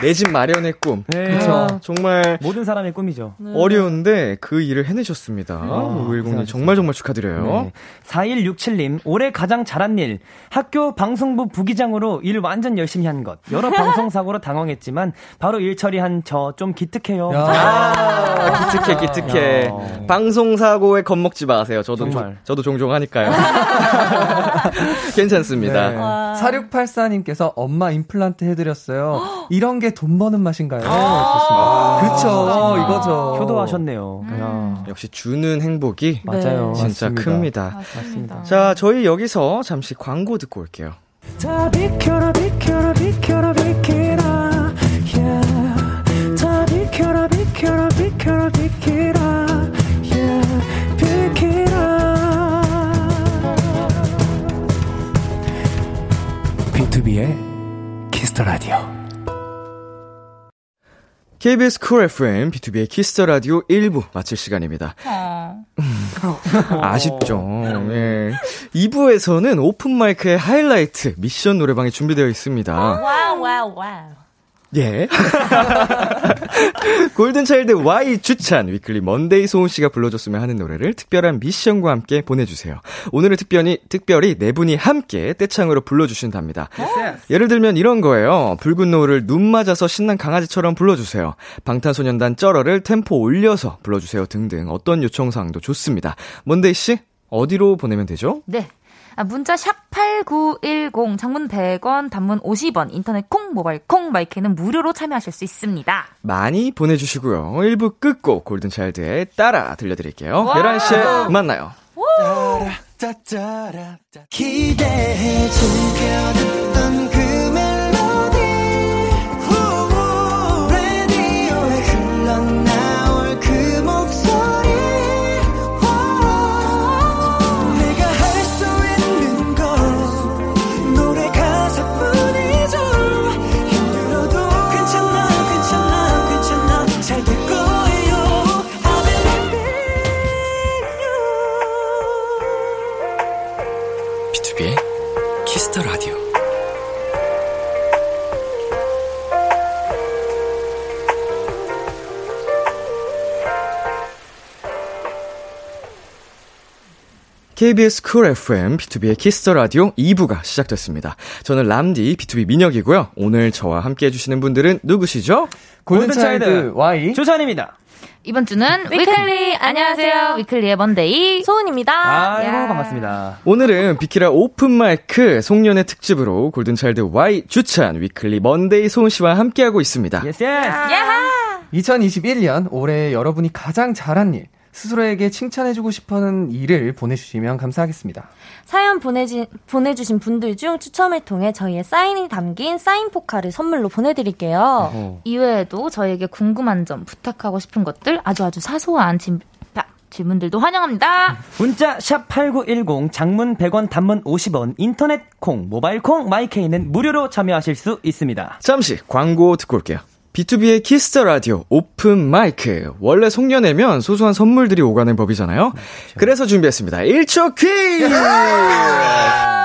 내집 마련의 꿈. 네. 그쵸. 정말 모든 사람의 꿈이죠. 어려운데 그 일을 해내셨습니다. 아, 5102님 고생하셨습니다. 정말 정말 축하드려요. 네. 4167님, 올해 가장 잘한 일. 학교 방송부 부기장으로 일 완전 열심히 한 것. 여러 (laughs) 방송 사고로 당황했지만, 바로 일 처리한 저 좀 기특해요. 야, 기특해, 기특해. 야. 방송 사고에 겁먹지 마세요. 저도, 정말. 조, 저도 종종 하니까요. (laughs) 괜찮습니다. 네. 4684님께서 엄마 임플란트 해드렸어요. (gasps) 이런 게 돈 버는 맛인가요? 아. 그쵸, 이거죠. 효도하셨네요. 음. 야. 역시 주는 행복이 맞아요. 진짜 맞습니다. 큽니다. 맞습니다. 자, 저희 여기서 잠시 광고 듣고 올게요. 다 비켜라 비켜라 비켜라 비켜라 yeah. 다 비켜라 비켜라 비켜라 비켜라 BTOB의 키스 더 라디오. KBS 쿨 FM, BTOB의 키스 더 라디오 1부 마칠 시간입니다. 어. (laughs) 아쉽죠. 예. 2부에서는 오픈 마이크의 하이라이트 미션 노래방이 준비되어 있습니다. 와우, 와우, 와우. 예. (laughs) 골든차일드 Y 주찬 위클리 먼데이 소은 씨가 불러줬으면 하는 노래를 특별한 미션과 함께 보내주세요. 오늘은 특별히 특별히 네 분이 함께 떼창으로 불러주신답니다. 예를 들면 이런 거예요. 붉은 노을을 눈 맞아서 신난 강아지처럼 불러주세요. 방탄소년단 쩔어를 템포 올려서 불러주세요 등등 어떤 요청사항도 좋습니다. 먼데이 씨 어디로 보내면 되죠? 네. 아, 문자 샵 8910 장문 100원 단문 50원 인터넷 콩 모바일 콩 마이크는 무료로 참여하실 수 있습니다. 많이 보내주시고요. 1부 끝곡 골든차일드의 따라 들려드릴게요. 11시에 만나요. 기대해 즐겨듣던 KBS 쿨 FM, BTOB의 키스 더 라디오 2부가 시작됐습니다. 저는 람디, BTOB 민혁이고요. 오늘 저와 함께 해주시는 분들은 누구시죠? 골든차일드 Y. 주찬입니다. 이번 주는 위클리 안녕하세요. 위클리의 먼데이 소은입니다. 아이고, 야. 반갑습니다. 오늘은 비키라 오픈마이크 송년회 특집으로 골든차일드 Y 주찬 위클리 먼데이 소은 씨와 함께하고 있습니다. Yes, yes. 2021년 올해 여러분이 가장 잘한 일, 스스로에게 칭찬해주고 싶어하는 일을 보내주시면 감사하겠습니다. 사연 보내지, 보내주신 분들 중 추첨을 통해 저희의 사인이 담긴 사인 포카를 선물로 보내드릴게요. 이외에도 저에게 궁금한 점, 부탁하고 싶은 것들 아주 아주 사소한 질, 아, 질문들도 환영합니다. 문자 샵8910 장문 100원 단문 50원 인터넷 콩 모바일 콩 마이케이는 무료로 참여하실 수 있습니다. 잠시 광고 듣고 올게요. BTOB의 키스 더 라디오 오픈 마이크. 원래 송년회면 소소한 선물들이 오가는 법이잖아요. 그래서 준비했습니다. 1초 퀴즈! (laughs)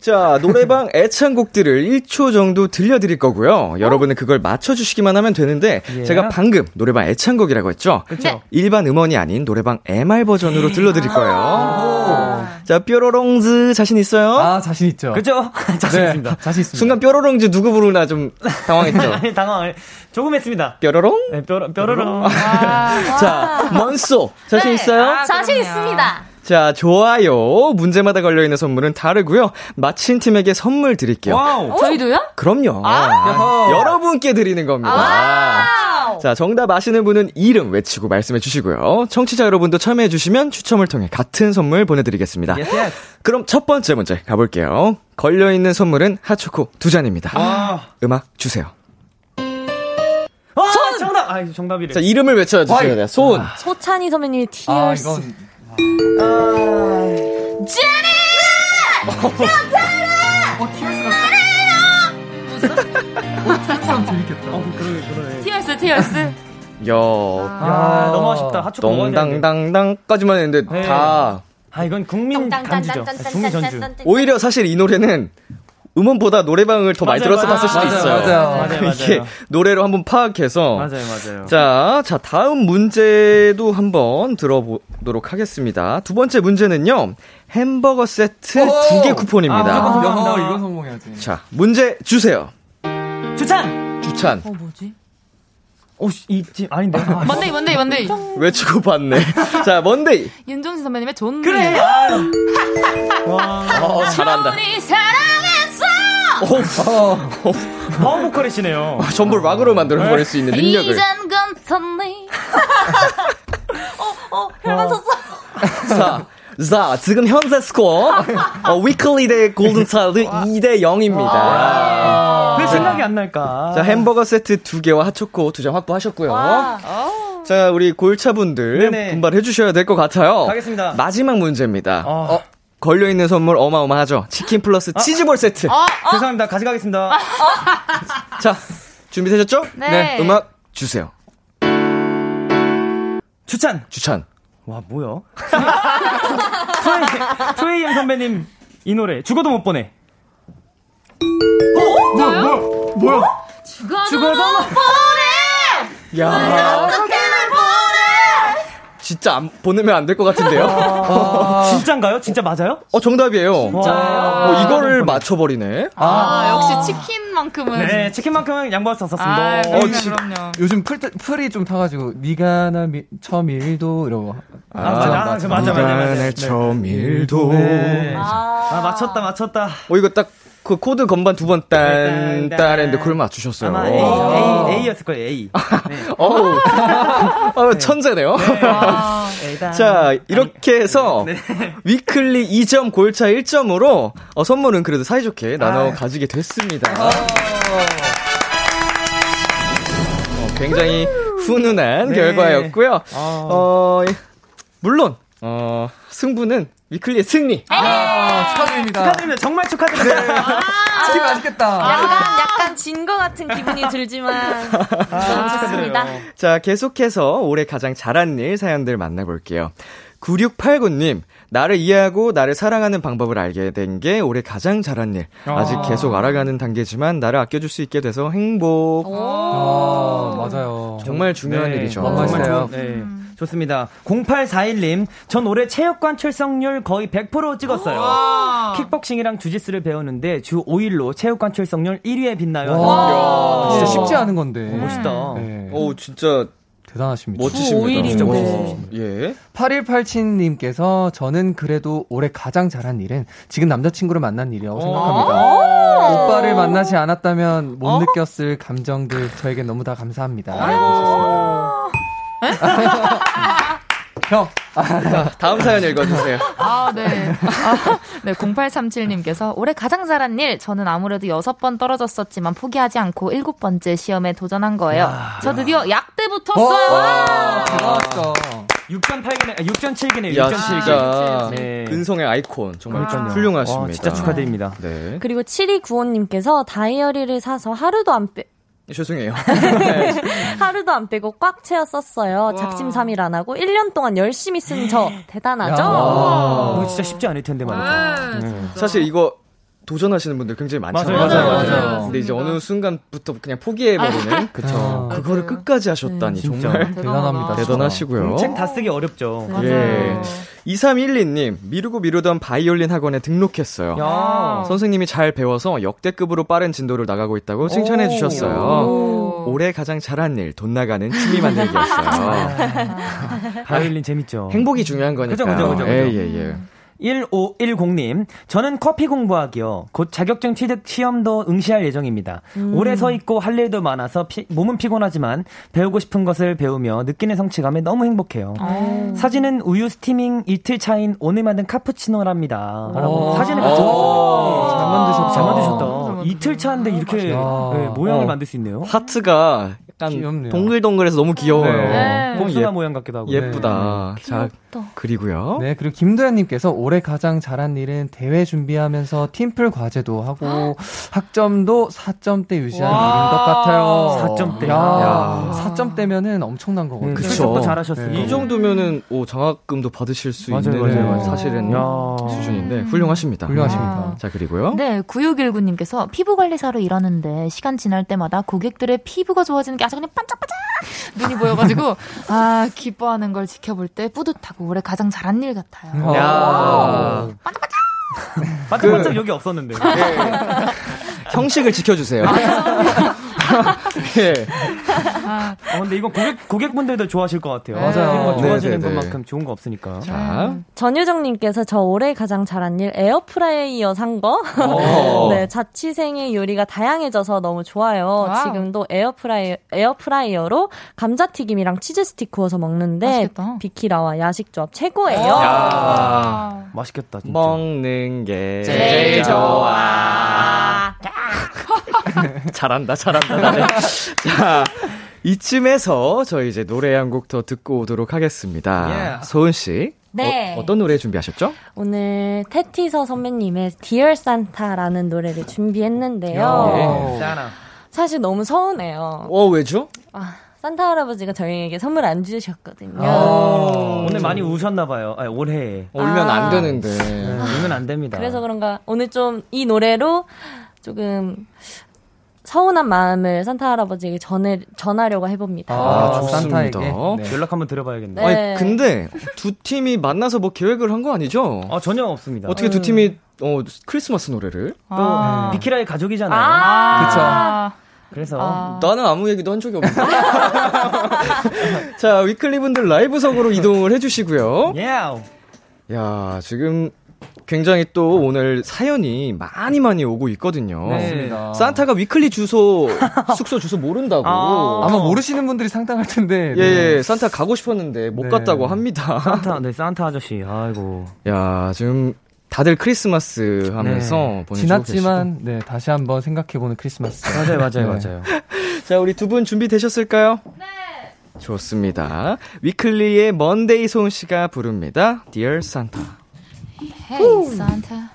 자, 노래방 (laughs) 애창곡들을 1초 정도 들려드릴 거고요. 여러분은 그걸 맞춰주시기만 하면 되는데, 예. 제가 방금 노래방 애창곡이라고 했죠? 그쵸? 일반 음원이 아닌 노래방 MR 버전으로 들려드릴 거예요. 자, 뾰로롱즈 자신 있어요? 아, 자신 있죠? 그죠? (laughs) 자신 네, 있습니다. 자신 있습니다. 순간 뾰로롱즈 누구 부르나 좀 당황했죠? (laughs) 아니, 당황을 조금 했습니다. 뾰로롱? 네, 뾰로, 뾰로롱. 자, 먼소 자신 네. 있어요? 아, 자신. 있습니다. 자, 좋아요. 문제마다 걸려있는 선물은 다르고요. 맞힌 팀에게 선물 드릴게요. 와우. 저희도요? 그럼요. 아, 여러분께 드리는 겁니다. 자, 정답 아시는 분은 이름 외치고 말씀해 주시고요. 청취자 여러분도 참여해 주시면 추첨을 통해 같은 선물 보내드리겠습니다. Yes, yes. 그럼 첫 번째 문제 가볼게요. 걸려있는 선물은 핫초코 두 잔입니다. 와. 음악 주세요. 아, 정답! 아, 정답이래. 자, 이름을 외쳐주셔야 돼요. 소은. 소찬이 선배님의 아, Tears. 이건. 티얼스, 티얼스. 야, 아, 너무 아쉽다. 되는데. 동당당당까지만 했는데 네. 다 아, 이건 국민 간주죠. 국민 전주. 오히려 사실 이 노래는 음원보다 노래방을 더 많이 맞아요, 들어서 맞아요. 봤을 수도 맞아요, 있어요. 맞아요. (laughs) 맞아요, 이게. 노래로 한번 파악해서 맞아요, 맞아요. 자, 자 다음 문제도 한번 들어보도록 하겠습니다. 두 번째 문제는요. 햄버거 세트 오! 두개 쿠폰입니다. 아, 야. 이건 성공해야지. 자, 문제 주세요. 추천! 주찬. 어, 뭐지? 오, 이, 지, 아닌데. 아, 먼데이, 먼데이, 먼데이. 외치고 (laughs) 봤네. (laughs) 자, 먼데이. 윤종신 선배님의 좋니. 그래! 와, 어, 잘한다. 우리 사랑했어! 오, 파워 보컬이시네요. 전부 락으로 만들어 버릴 수 있는 능력을. 이젠 괜찮니? (laughs) 어, 어, 혈관 섰어. (laughs) 자, 자, 지금 현재 스코어, 어, 위클리 대 골든 차일드 2대 0입니다. 왜 생각이 안 날까? 자, 햄버거 세트 두 개와 핫초코 두장 확보하셨고요. 자, 우리 골차분들. 분발해 주셔야 될 것 같아요. 가겠습니다. 마지막 문제입니다. 어. 어, 걸려있는 선물 어마어마하죠. 치킨 플러스 치즈볼 세트. 죄송합니다. 가져가겠습니다. (laughs) 자, 준비되셨죠? 네. 음악 주세요. 추천! 주찬. 와, 뭐야? (laughs) 투에이, 형 선배님, 이 노래, 죽어도 못 보내. 죽어도 못 보내! 야 진짜 안, 보내면 안 될 것 같은데요? (laughs) 진짠가요? 진짜 맞아요? 어, 정답이에요. 진짜요? 어, 이거를 맞춰버리네. 아, 역시 치킨만큼은. 네, 치킨만큼은 양보할 수 아, 없었습니다. 그럼요, 어, 지- 그럼요. 요즘 풀, 풀이 좀 타가지고 니가 나 미, 처음 일도 이러고 아, 맞아, 맞아, 맞아, 맞아, 맞아. 네. 날 처음 일도. 네. 아, 맞췄다, 맞췄다. 어, 이거 딱, 그 코드 건반 두 번 딴, 딴 했는데 그걸 맞추셨어요. 아마 A, A, A였을 거예요, A. (laughs) 네. 어우. (laughs) 어, 천재네요. A다. 자, 이렇게 해서 네. 위클리 2점, 골차 1점으로 어, 선물은 그래도 사이좋게 나눠 가지게 됐습니다. 어, 굉장히 훈훈한 네. 결과였고요. 어, 물론 어, 승부는 위클리의 승리. 아, 축하드립니다. 축하드립니다. 정말 축하드립니다. 치킨 맛있겠다. 약간, 약간 진 거 같은 기분이 들지만. 아, 축하드립니다. 자, 계속해서 올해 가장 잘한 일 사연들 만나볼게요. 9689님, 나를 이해하고 나를 사랑하는 방법을 알게 된 게 올해 가장 잘한 일. 아직 계속 알아가는 단계지만 나를 아껴줄 수 있게 돼서 행복. 아, 맞아요. 정말 중요한 네, 일이죠. 좋- 네, 좋습니다. 0841님, 전 올해 체육관 출석률 거의 100% 찍었어요. 킥복싱이랑 주짓수를 배우는데 주 5일로 체육관 출석률 1위에 빛나요. 와, 진짜 와. 쉽지 않은 건데. 멋있다. 네. 오, 진짜 대단하십니다. 멋지십니다. 오일인데. 오, 예. 8187님께서 저는 그래도 올해 가장 잘한 일은 지금 남자친구를 만난 일이라고 생각합니다. 오빠를 만나지 않았다면 못 느꼈을 감정들 저에게 너무 다 감사합니다. 하셨습니다. 형, (laughs) 다음 사연 읽어주세요. 아, 네. 아, 네, 0837님께서 올해 가장 잘한 일, 저는 아무래도 여섯 번 떨어졌었지만 포기하지 않고 일곱 번째 시험에 도전한 거예요. 저 드디어 약대 붙었어요! 대단하시다. 6.8기네, 6.7기네, 야, 6.7기. 진짜. 네. 은성의 아이콘. 정말 그러니까요. 훌륭하십니다. 와, 진짜 축하드립니다. 네. 그리고 7295님께서 다이어리를 사서 하루도 안 빼, 죄송해요. (laughs) 하루도 안 빼고 꽉 채워 썼어요. 작심삼일 안 하고 1년 동안 열심히 쓴 저. 대단하죠? 이거 진짜 쉽지 않을 텐데 말이죠. 네. 사실 이거 도전하시는 분들 굉장히 많잖아요. 맞아요, 맞아요, 맞아요. 근데 이제 어느 순간부터 그냥 포기해버리는. 그쵸. 그거를 끝까지 하셨다니 진짜. 정말 (laughs) 대단합니다. 대단하시고요. 책 다 쓰기 어렵죠. 예. 2312님, 미루고 미루던 바이올린 학원에 등록했어요. 야. 선생님이 잘 배워서 역대급으로 빠른 진도를 나가고 있다고 칭찬해 주셨어요. 올해 가장 잘한 일, 돈 나가는 취미 만들기였어요. (laughs) 바이올린 재밌죠. 행복이 중요한 거니까. 그죠, 그죠, 그죠, 그죠. 예, 예, 예. 1510님, 저는 커피 공부하기요. 곧 자격증 취득 시험도 응시할 예정입니다. 오래 서 있고 할 일도 많아서 피- 몸은 피곤하지만 배우고 싶은 것을 배우며 느끼는 성취감에 너무 행복해요. 사진은 우유 스티밍 이틀 차인 오늘 만든 카푸치노랍니다. 라고 오. 사진을 오. 가져. 잘 만드셨다. 잘 만드셨다. 이틀 차인데 이렇게 야. 네, 모양을 어. 만들 수 있네요. 하트가 약간 귀엽네요. 동글동글해서 너무 귀여워요. 네. 너무 복숭아 예, 모양 같기도 하고. 예쁘다. 자, 그리고요. 네, 그리고 김도현님께서 올해 가장 잘한 일은 대회 준비하면서 팀플 과제도 하고 학점도 4점대 유지한 일인 것 같아요. 4점대. 야, 야. 4점대면은 엄청난 거거든요. 출석도 잘하셨어요. 네. 이 정도면은 오, 장학금도 받으실 수 맞아요, 있는 맞아요, 맞아요. 사실은 야. 수준인데 훌륭하십니다. 훌륭하십니다. 자, 그리고요. 네, 9619님께서 피부 관리사로 일하는데 시간 지날 때마다 고객들의 피부가 좋아지는 게 아주 그냥 반짝반짝 눈이 보여가지고 (laughs) 아 기뻐하는 걸 지켜볼 때 뿌듯하고 올해 가장 잘한 일 같아요. 야. 반짝반짝 여기 없었는데. 형식을 지켜주세요. (laughs) 예. 어, 근데 이건 고객, 고객분들도 좋아하실 것 같아요. 맞아요. 뭐 좋아지는 네네네. 것만큼 좋은 거 없으니까. 자, 전유정님께서 저 올해 가장 잘한 일 에어프라이어 산 거. 어. (laughs) 네, 자취생의 요리가 다양해져서 너무 좋아요. Wow. 지금도 에어프라이어, 에어프라이어로 감자튀김이랑 치즈 스틱 구워서 먹는데 맛있겠다. 비키라와 야식 조합 최고예요. 야. 맛있겠다, 진짜. 먹는 게 제일 좋아. (laughs) 잘한다, 잘한다, 나는. (laughs) 자, 이쯤에서 저희 이제 노래 한 곡 더 듣고 오도록 하겠습니다. Yeah. 소은 씨. 네. 어, 떤 노래 준비하셨죠? 오늘 테티서 선배님의 Dear Santa라는 노래를 준비했는데요. 예. 짜나. 사실 너무 서운해요. 어, 왜죠? 아, 산타 할아버지가 저희에게 선물 안 주셨거든요. 어. 오늘 많이 우셨나봐요. 아니, 올해. 울면 아. 안 되는데. 네, 울면 안 됩니다. 그래서 그런가 오늘 좀 이 노래로 조금 서운한 마음을 산타 할아버지에게 전해 전하려고 해봅니다. 아, 아, 좋습니다. 산타에게. 네. 연락 한번 드려봐야겠네. 네. 아니, 근데 두 팀이 만나서 뭐 계획을 한 거 아니죠? 아, 전혀 없습니다. 어떻게 두 팀이 어, 크리스마스 노래를? 아. 비키라의 가족이잖아요. 아. 그래서. 아. 나는 아무 얘기도 한 적이 없는데. (laughs) 자, 위클리 분들 라이브석으로 이동을 해주시고요. 예. 야, 지금 굉장히 또 오늘 사연이 많이 많이 오고 있거든요. 네. 맞습니다. 산타가 위클리 주소, (laughs) 숙소 주소 모른다고. 아. 아마 모르시는 분들이 상당할 텐데. 예, 네. 예, 산타 가고 싶었는데 못 네. 갔다고 합니다. 산타, 네, 산타 아저씨. 아이고. 야, 지금 다들 크리스마스 하면서 네. 보내주고 지났지만 네 다시 한번 생각해보는 크리스마스. 맞아요, 맞아요, 네. 맞아요. (laughs) 자, 우리 두 분 준비되셨을까요? 네. 좋습니다. 위클리의 먼데이 소은 씨가 부릅니다. Dear Santa. Hey, Santa.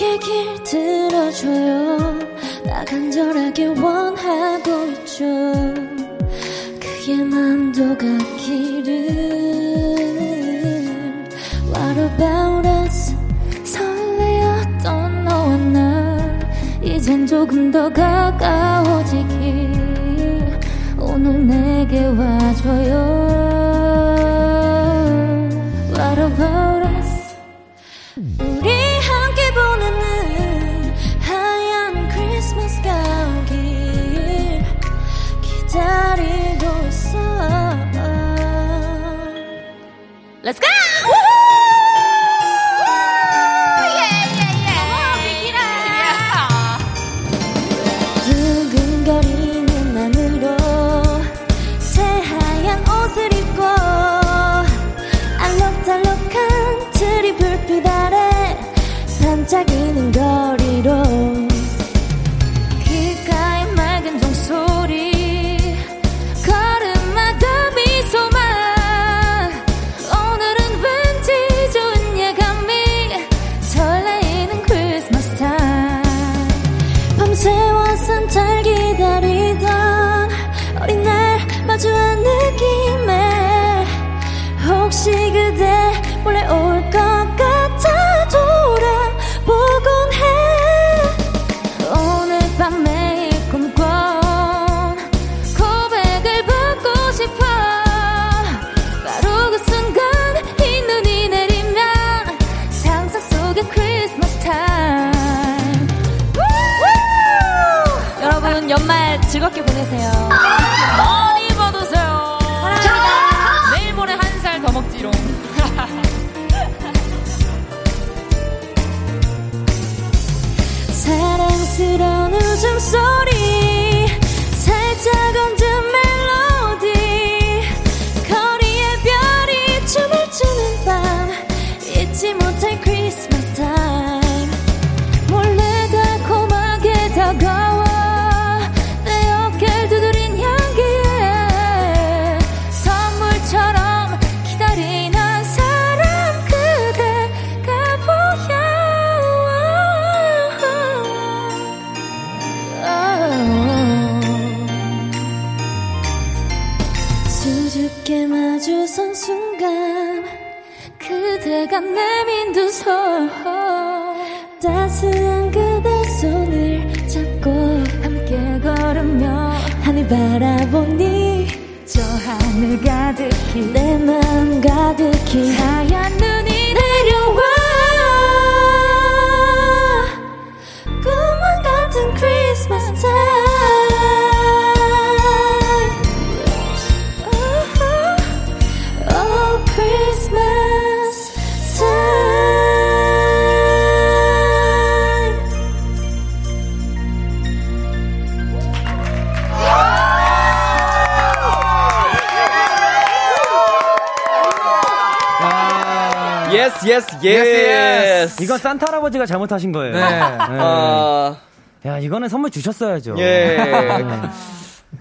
얘길 들어줘요. 나 간절하게 원하고 있죠. 그의 맘도 같기를. What about us? 설레었던 너와 나. 이젠 조금 더 가까워지길. 오늘 내게 와줘요. What about 바라보니 저 하늘 가득히 내 Yes yes yes. 이건 산타 할아버지가 잘못하신 거예요. 네. 아, 야, 이거는 선물 주셨어야죠. 예. 네.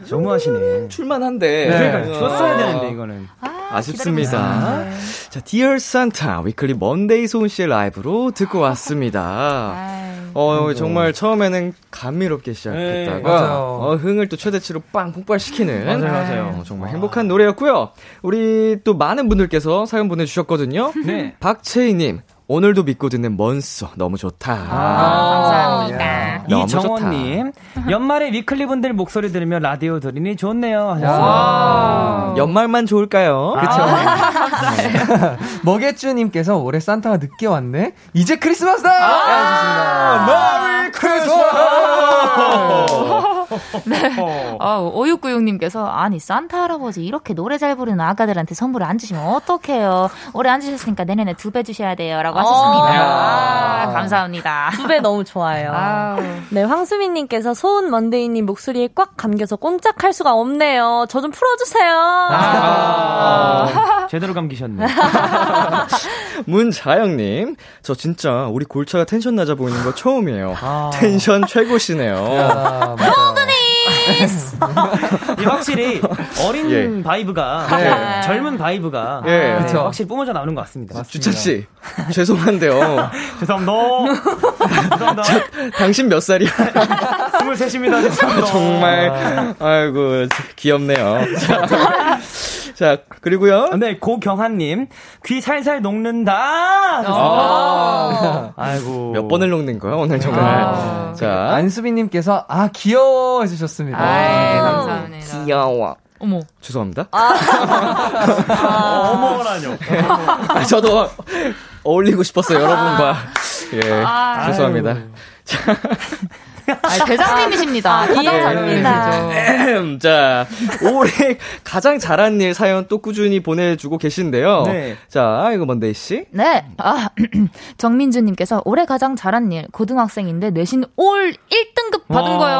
너무하시네. 줄만한데. 그러니까 어, 줬어야 되는데 이거는. 아쉽습니다. 자, Dear Santa 위클리 먼데이 소은 씨의 라이브로 듣고 왔습니다. 어, 정말 처음에는 감미롭게 네, 시작했다가 맞아요. 어, 흥을 또 최대치로 빵 폭발시키는 맞아요, 맞아요. 어, 정말 행복한 노래였고요. 우리 또 많은 분들께서 사연 보내주셨거든요. 네. 박채희님 오늘도 믿고 듣는 먼소 너무 좋다. 감사합니다. 너무 이정원님, (laughs) 연말에 위클리 분들 목소리 들으며 라디오 들으니 좋네요. 아, 연말만 좋을까요? 그쵸. (laughs) 먹예쭈님께서 올해 산타가 늦게 왔네? 이제 크리스마스다! 아, Merry (laughs) 어, 5696님께서, 아니, 산타 할아버지 이렇게 노래 잘 부르는 아가들한테 선물을 안 주시면 어떡해요. 올해 안 주셨으니까 내년에 두 배 주셔야 돼요. 라고 하셨습니다. 아, 감사합니다. 두 배 너무 좋아요. 아우. 네, 황수민님께서 소은 먼데이님 목소리에 꽉 감겨서 꼼짝할 수가 없네요. 저 좀 풀어주세요. 아, (laughs) 제대로 감기셨네. (laughs) 문자영님, 저 진짜 우리 골차가 텐션 낮아 보이는 거 처음이에요. 아. 텐션 최고시네요. 아, 맞아요. 이 확실히 어린 예. vibe가 네. 젊은 vibe가 예. 네, 그쵸. 확실히 뿜어져 나오는 것 같습니다. 주찬 씨, 죄송한데요. (laughs) 죄송합니다. 죄송합니다. 당신 몇 살이야? (laughs) 23입니다. 죄송합니다. 정말, 아이고, 귀엽네요. 자, 자, 그리고요. 네, 고경한님, 귀 살살 녹는다! 아. 아이고. 몇 번을 녹는 거야, 오늘 정말. 아. 자, 안수빈님께서, 아, 귀여워! 해주셨습니다. 아이, 감사합니다. 귀여워. 어머. 죄송합니다. (laughs) 어머라뇨. (laughs) 아, 저도 어울리고 싶었어요, 여러분과. 예, 아, 죄송합니다. 아, 대장님이십니다. 아, 이해합니다. 음, 자, 올해 가장 잘한 일 사연 또 꾸준히 보내주고 계신데요. 네. 자, 이거 먼데이 씨. 네. 아, (clears throat) 정민주님께서 올해 가장 잘한 일, 고등학생인데 내신 올 1등급 받은 와. 거예요.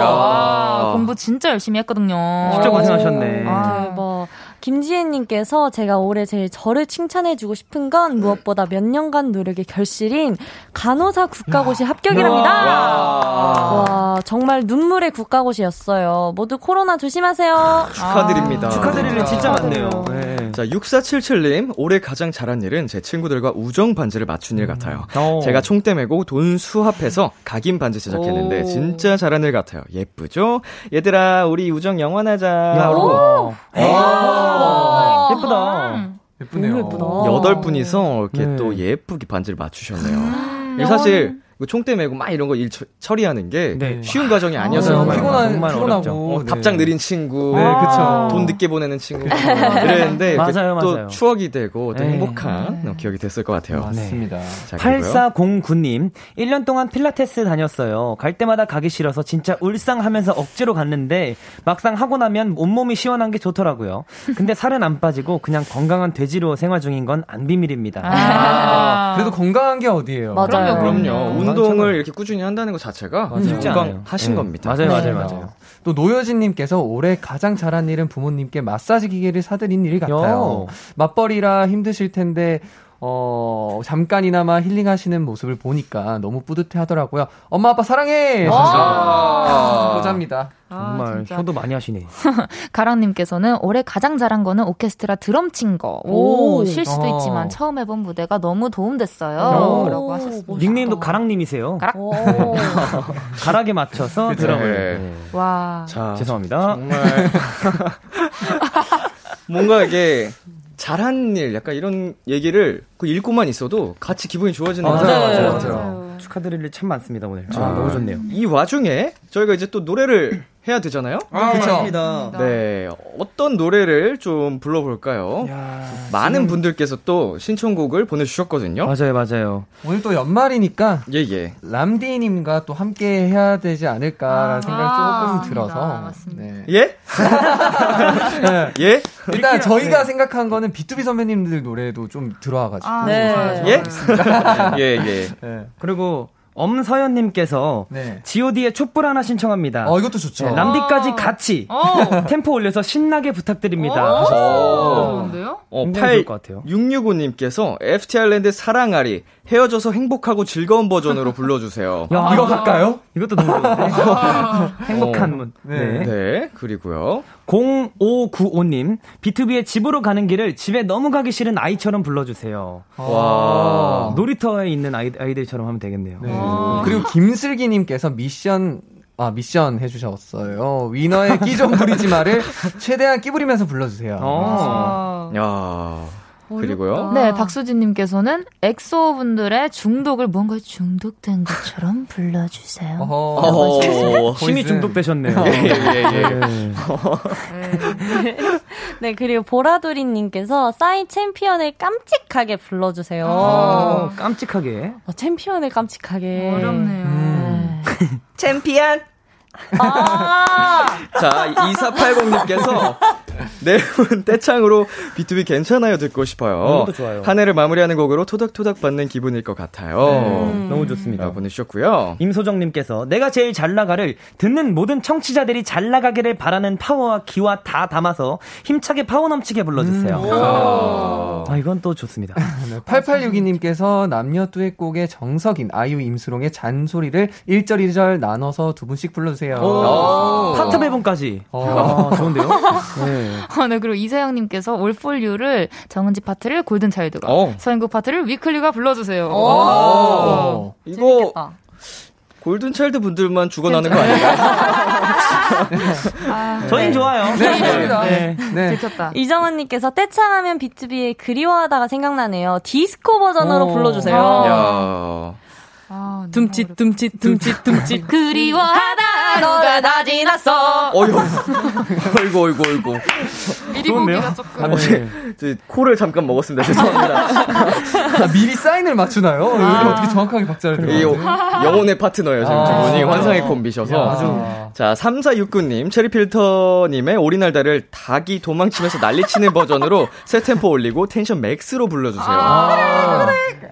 야. 와, 공부 진짜 열심히 했거든요. 진짜 고생하셨네. 아. 대박. 김지혜님께서 제가 올해 제일 저를 칭찬해주고 싶은 건 무엇보다 몇 년간 노력의 결실인 간호사 국가고시 합격이랍니다. 와, 정말 눈물의 국가고시였어요. 모두 코로나 조심하세요. 축하드립니다. 축하드릴 일 진짜 많네요. 축하드려요. 네. 자, 6477님, 올해 가장 잘한 일은 제 친구들과 우정 반지를 맞춘 일 같아요. 어. 제가 총대 메고 돈 수합해서 각인 반지 제작했는데 오. 진짜 잘한 일 같아요. 예쁘죠? 얘들아, 우리 우정 영원하자. 야, 하고 아, 예쁘다. 예쁘네요. 예쁘다. 여덟 분이서 이렇게 네. 또 예쁘게 반지를 맞추셨네요. 이게 사실 그 총대 메고 막 이런 거 일 처리하는 게 네. 쉬운 과정이 맞아요. 아니었어요. 정말. 피곤한. 피곤하고. 어, 답장 느린 친구, 네, 그쵸. 돈 늦게 보내는 친구 이랬는데 (laughs) 이렇게 맞아요, 또 맞아요. 추억이 되고 또 네. 행복한 어, 기억이 됐을 것 같아요. 맞습니다. 자, 그리고요. 8409님, 1년 동안 필라테스 다녔어요. 갈 때마다 가기 싫어서 진짜 울상하면서 억지로 갔는데, 막상 하고 나면 온몸이 시원한 게 좋더라고요. 근데 살은 안 빠지고 그냥 건강한 돼지로 생활 중인 건 안 비밀입니다. 아. 그래도 건강한 게 어디예요? 맞아요. 그럼요, 그럼요. 운동을 이렇게 꾸준히 한다는 것 자체가. 건강하신 네. 겁니다. 맞아요, 맞아요, 네. 맞아요. 또 노효진님께서 올해 가장 잘한 일은 부모님께 마사지 기계를 사드린 일 같아요. 요. 맞벌이라 힘드실 텐데 어 잠깐이나마 힐링하시는 모습을 보니까 너무 뿌듯해 하더라고요. 엄마 아빠 사랑해. 아. 보자입니다. 정말 진짜. 효도 많이 하시네. (laughs) 가랑님께서는 올해 가장 잘한 거는 오케스트라 드럼 친 거. 오, 오. 실수도 어. 있지만 처음 해본 무대가 너무 도움됐어요. 오. 라고 하셨습니다. 닉네임도 가랑님이세요. 가락? 오. (laughs) 가락에 맞춰서 드럼을. 네. 네. 와. 자, 죄송합니다. 정말 (laughs) 뭔가 이게 잘한 일, 약간 이런 얘기를 그 읽고만 있어도 같이 기분이 좋아지는 맞아요, 거죠. 맞아요, 맞아요. 맞아요. 축하드릴 일 참 많습니다, 오늘. 아, 아, 너무 좋네요. 이 와중에 저희가 이제 또 노래를 해야 되잖아요. 아, 그쵸. 맞습니다. 네, 어떤 노래를 좀 불러볼까요? 많은 분들께서 또 신청곡을 보내주셨거든요. 맞아요, 맞아요. 오늘 또 연말이니까 예, 예. 람디님과 또 함께 해야 되지 않을까라는 아, 생각이 조금 맞습니다. 들어서. 맞습니다. 네. 예? (laughs) 예? 일단 저희가 생각한 거는 B2B 선배님들 노래도 좀 들어와가지고. 아, 네. 예? (laughs) 예, 예. 네. 그리고 엄서연님께서 네. G.O.D의 촛불 하나 신청합니다. 어, 이것도 좋죠. 네, 람디까지 같이 어. (laughs) 템포 올려서 신나게 부탁드립니다. 어, 하셨어요. 좋은데요? 어, 굉장히 좋을 것 같아요. 8665님께서 FT 아일랜드 사랑아리 헤어져서 행복하고 즐거운 버전으로 불러주세요. (laughs) 야, 이거 갈까요? 이것도 너무 좋은데. 행복한 어. 문. 네. 네. 네, 그리고요. 0595님, BTOB의 집으로 가는 길을 집에 너무 가기 싫은 아이처럼 불러주세요. 와. 놀이터에 있는 아이, 아이들처럼 하면 되겠네요. 네. 그리고 김슬기님께서 미션 아 미션 해주셨어요. 위너의 끼 좀 부리지 마를 최대한 끼 부리면서 불러주세요. 어. 아. 야. 그리고요. 네, 박수진님께서는 엑소 분들의 중독을 뭔가 중독된 것처럼 불러주세요. 어허. 어, 심히 voice. 중독되셨네요. 예, 예, 예. 네. (laughs) 네, 그리고 보라돌이님께서 싸이 챔피언을 깜찍하게 불러주세요. 어, 깜찍하게. 어, 챔피언을 깜찍하게. 어렵네요. 네. 챔피언! 아! 자, 2480님께서 (laughs) 네분 떼창으로 BTOB 괜찮아요 듣고 싶어요. 너무 좋아요. 한 해를 마무리하는 곡으로 토닥토닥 받는 기분일 것 같아요. 너무 좋습니다. 아, 보내주셨고요. 임소정님께서 내가 제일 잘 나가를 듣는 모든 청취자들이 잘 나가기를 바라는 파워와 기와 다 담아서 힘차게 파워 넘치게 불러주세요. 아, 이건 또 좋습니다. 네, 8862님께서 남녀 듀엣곡의 정석인 아이유 임슬옹의 잔소리를 1절 1절 나눠서 두 분씩 불러주세요. 오. 파트 배분까지. 어. 아, 좋은데요? 네. (laughs) 어, 네, 그리고 이세영님께서 All for You를 정은지 파트를 골든 차일드가, 어. 서인국 파트를 위클리가 불러주세요. 오. 어. 이거 재밌겠다. 골든 차일드 분들만 죽어나는 거 아닌가요? (laughs) 아, 저희는 좋아요. 네, 좋습니다. 네. 네. 들켰다. 이정원님께서 떼창하면 비투비의 그리워하다가 생각나네요. 디스코 버전으로 어. 불러주세요. 야. 아, 둠칫, 둠칫, 둠칫, 둠칫. 그리워하다 너가 다 지났어. 어이구. (laughs) 어이구, 어이구, 어이구. 미리 좋은데요? 보기가 조금. 네. 저 코를 잠깐 먹었습니다. 죄송합니다. 아, 미리 사인을 맞추나요? 이게 어떻게 정확하게 박자를 이 들어가지? 영혼의 파트너예요, 지금 두 아, 분이. 진짜. 환상의 콤비셔서. 아주. 자, 3469님, 체리필터님의 오리날다를 닭이 도망치면서 난리치는 버전으로 (laughs) 새 템포 올리고 텐션 max로 불러주세요.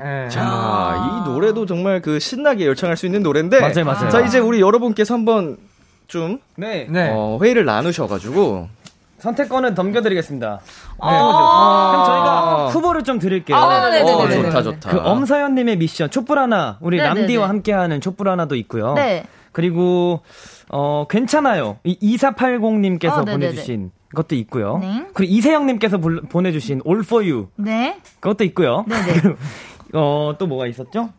네. 자, 이 노래도 정말 그 신나게 열창할 수 있는 노래인데. 맞아요, 맞아요. 자, 이제 우리 여러분께서 한번 좀, 네. 네. 어, 회의를 나누셔가지고. 선택권은 넘겨드리겠습니다. 네. 그럼 저희가 후보를 좀 드릴게요. 아, 네네네. 어. 좋다, 좋다. 그 엄서연님의 미션 촛불 하나 우리 네네네. 람디와 함께하는 촛불 하나도 있고요. 네. 그리고 어 괜찮아요. 이 2480님께서 어, 네네네. 보내주신 것도 있고요. 네. 그리고 이세영님께서 불- 보내주신 All for You 네. 그것도 있고요. 네네. (laughs) 어또 뭐가 있었죠?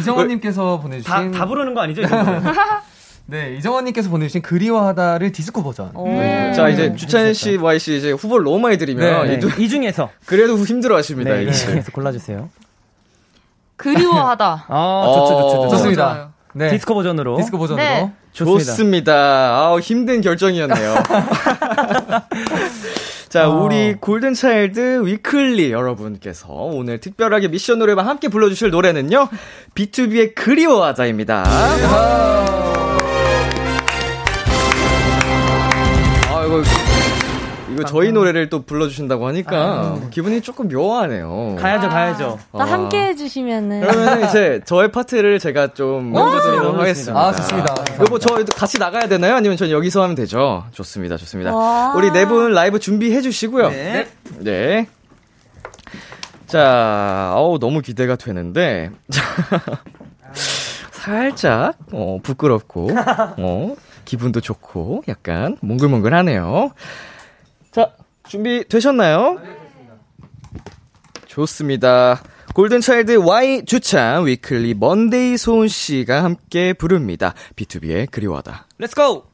이정원님께서 다, 보내주신 다 부르는 거 아니죠? (laughs) 네 이정원님께서 보내주신 그리워하다를 디스코 버전. 네. 자, 이제 주찬 씨, Y 씨 이제 후보를 너무 많이 드리면. 네, 이 두- 이 중 에서 (laughs) 그래도 힘들어 하십니다, 네, 이. 중에서 골라주세요. 그리워하다. (laughs) 아 좋죠 좋죠 좋죠. 좋습니다. 네. 디스코 버전으로 디스코 버전으로. 네. 좋습니다. 좋습니다. 아우, 힘든 결정이었네요. (laughs) 자, 어. 우리 골든차일드 위클리 여러분께서 오늘 특별하게 미션 노래방 함께 불러주실 노래는요, BTOB의 그리워하다입니다. 이거 저희 노래를 또 불러주신다고 하니까 기분이 조금 묘하네요. 가야죠 가야죠. 또 함께 해주시면은. 그러면 이제 (laughs) 저의 파트를 제가 좀 해주도록 너무 하겠습니다. 아 좋습니다. 여보, 저 같이 나가야 되나요? 아니면 전 여기서 하면 되죠? 좋습니다, 좋습니다. 와. 우리 네 분 라이브 준비해 주시고요. 네. 네. 자, 어우, 너무 기대가 되는데. 자, (laughs) 살짝, 어, 부끄럽고, 어, 기분도 좋고, 약간 몽글몽글하네요. 자, 준비 되셨나요? 좋습니다. 골든차일드 Y 주찬 위클리 먼데이 소은 씨가 함께 부릅니다. BTOB의 그리워하다. Let's go.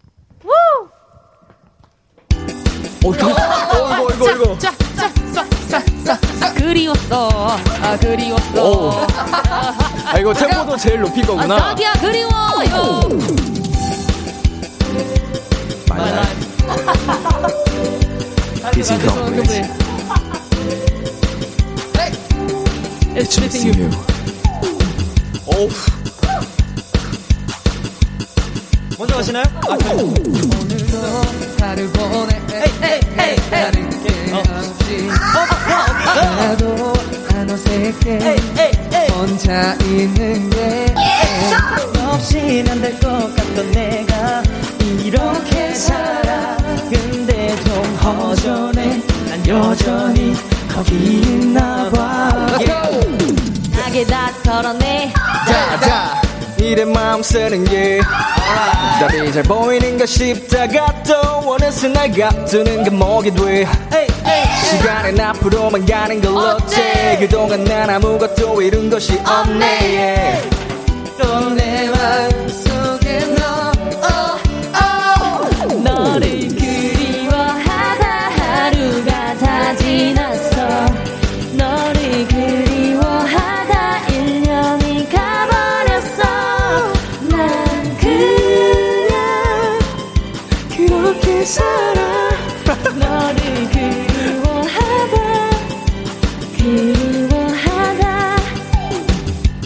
어, 이거, 어, 이거, 이거, 이거. 짜, 짜, 짜, 짜, 짜, 짜. 그리웠어. 아, 그리웠어. 오. 아, 이거 템포도 제일 높인 아, 거구나. 자기야, 그리워. 이거. My (laughs) life is incomplete. It's missing you. 오. 먼저? 아, 저, 하루 보내 나를 깨우지 하나도 안 어색해 혼자 있는 게 없인 안될 것 같던 내가 이렇게 살아 근데 좀 허전해 난 여전히 거기 있나 봐. 나게 다 털어내 자, 자. 이래 마음 쓰는 게 답이 잘 보이는가 싶다가 또 원해서 나가 뜨는 게 목이 돼? 시간은 앞으로만 가는 걸 어째 그동안 난 아무것도 이룬 것이 없네. 또내 마음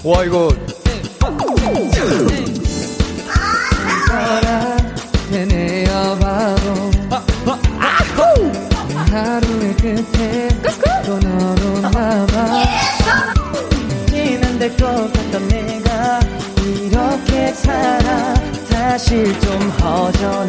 와 이거. 하루의 끝에 또 너로 남아 지난 될 것 같던 내가 이렇게 살아 사실 좀 허전해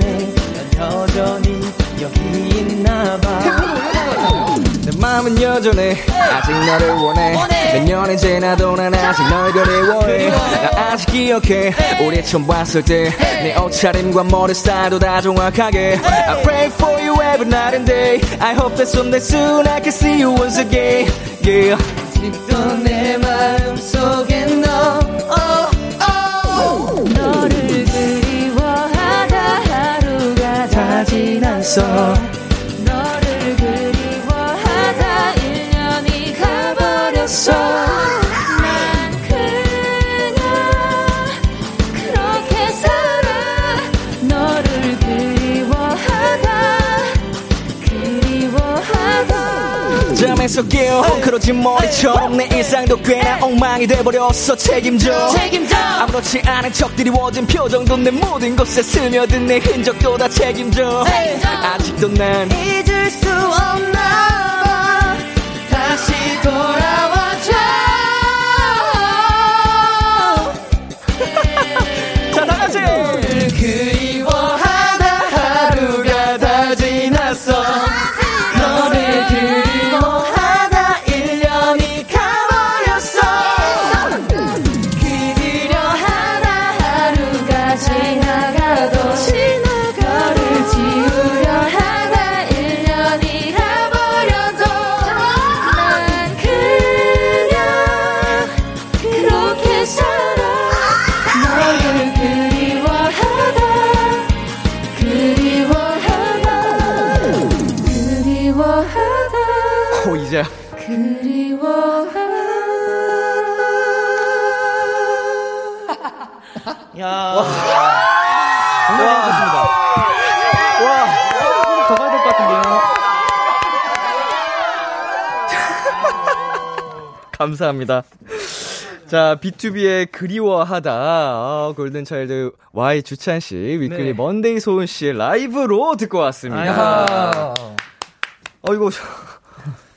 여전해 아직 너를 원해. 몇 년이 지나도 난 아직 널 그리워해. 나 아직 기억해. 우리 처음 봤을 때 내 옷차림과 머리 스타일도 다 정확하게. I pray for you every night and day. I hope that someday soon I can see you once again. Yeah. 아직도 내 마음속에 너. 너를 그리워하다 하루가 다 지났어 깨어 헝클어진 머리처럼 내 일상도 꽤나 엉망이 돼버렸어. 책임져. 책임져. 아무렇지 않은 척 드리워진 표정도 내 모든 것에 스며든 내 흔적도 다 책임져. 아직도 난 잊을 수 없나 야. 정말 재밌었습니다. 와! 더 가야 될 것 같은데요. (laughs) 감사합니다. 자, B2B의 그리워하다. 아, 골든차일드 Y 주찬 씨, 위클리 네. 먼데이 소은 씨의 라이브로 듣고 왔습니다. 야. 어, 이거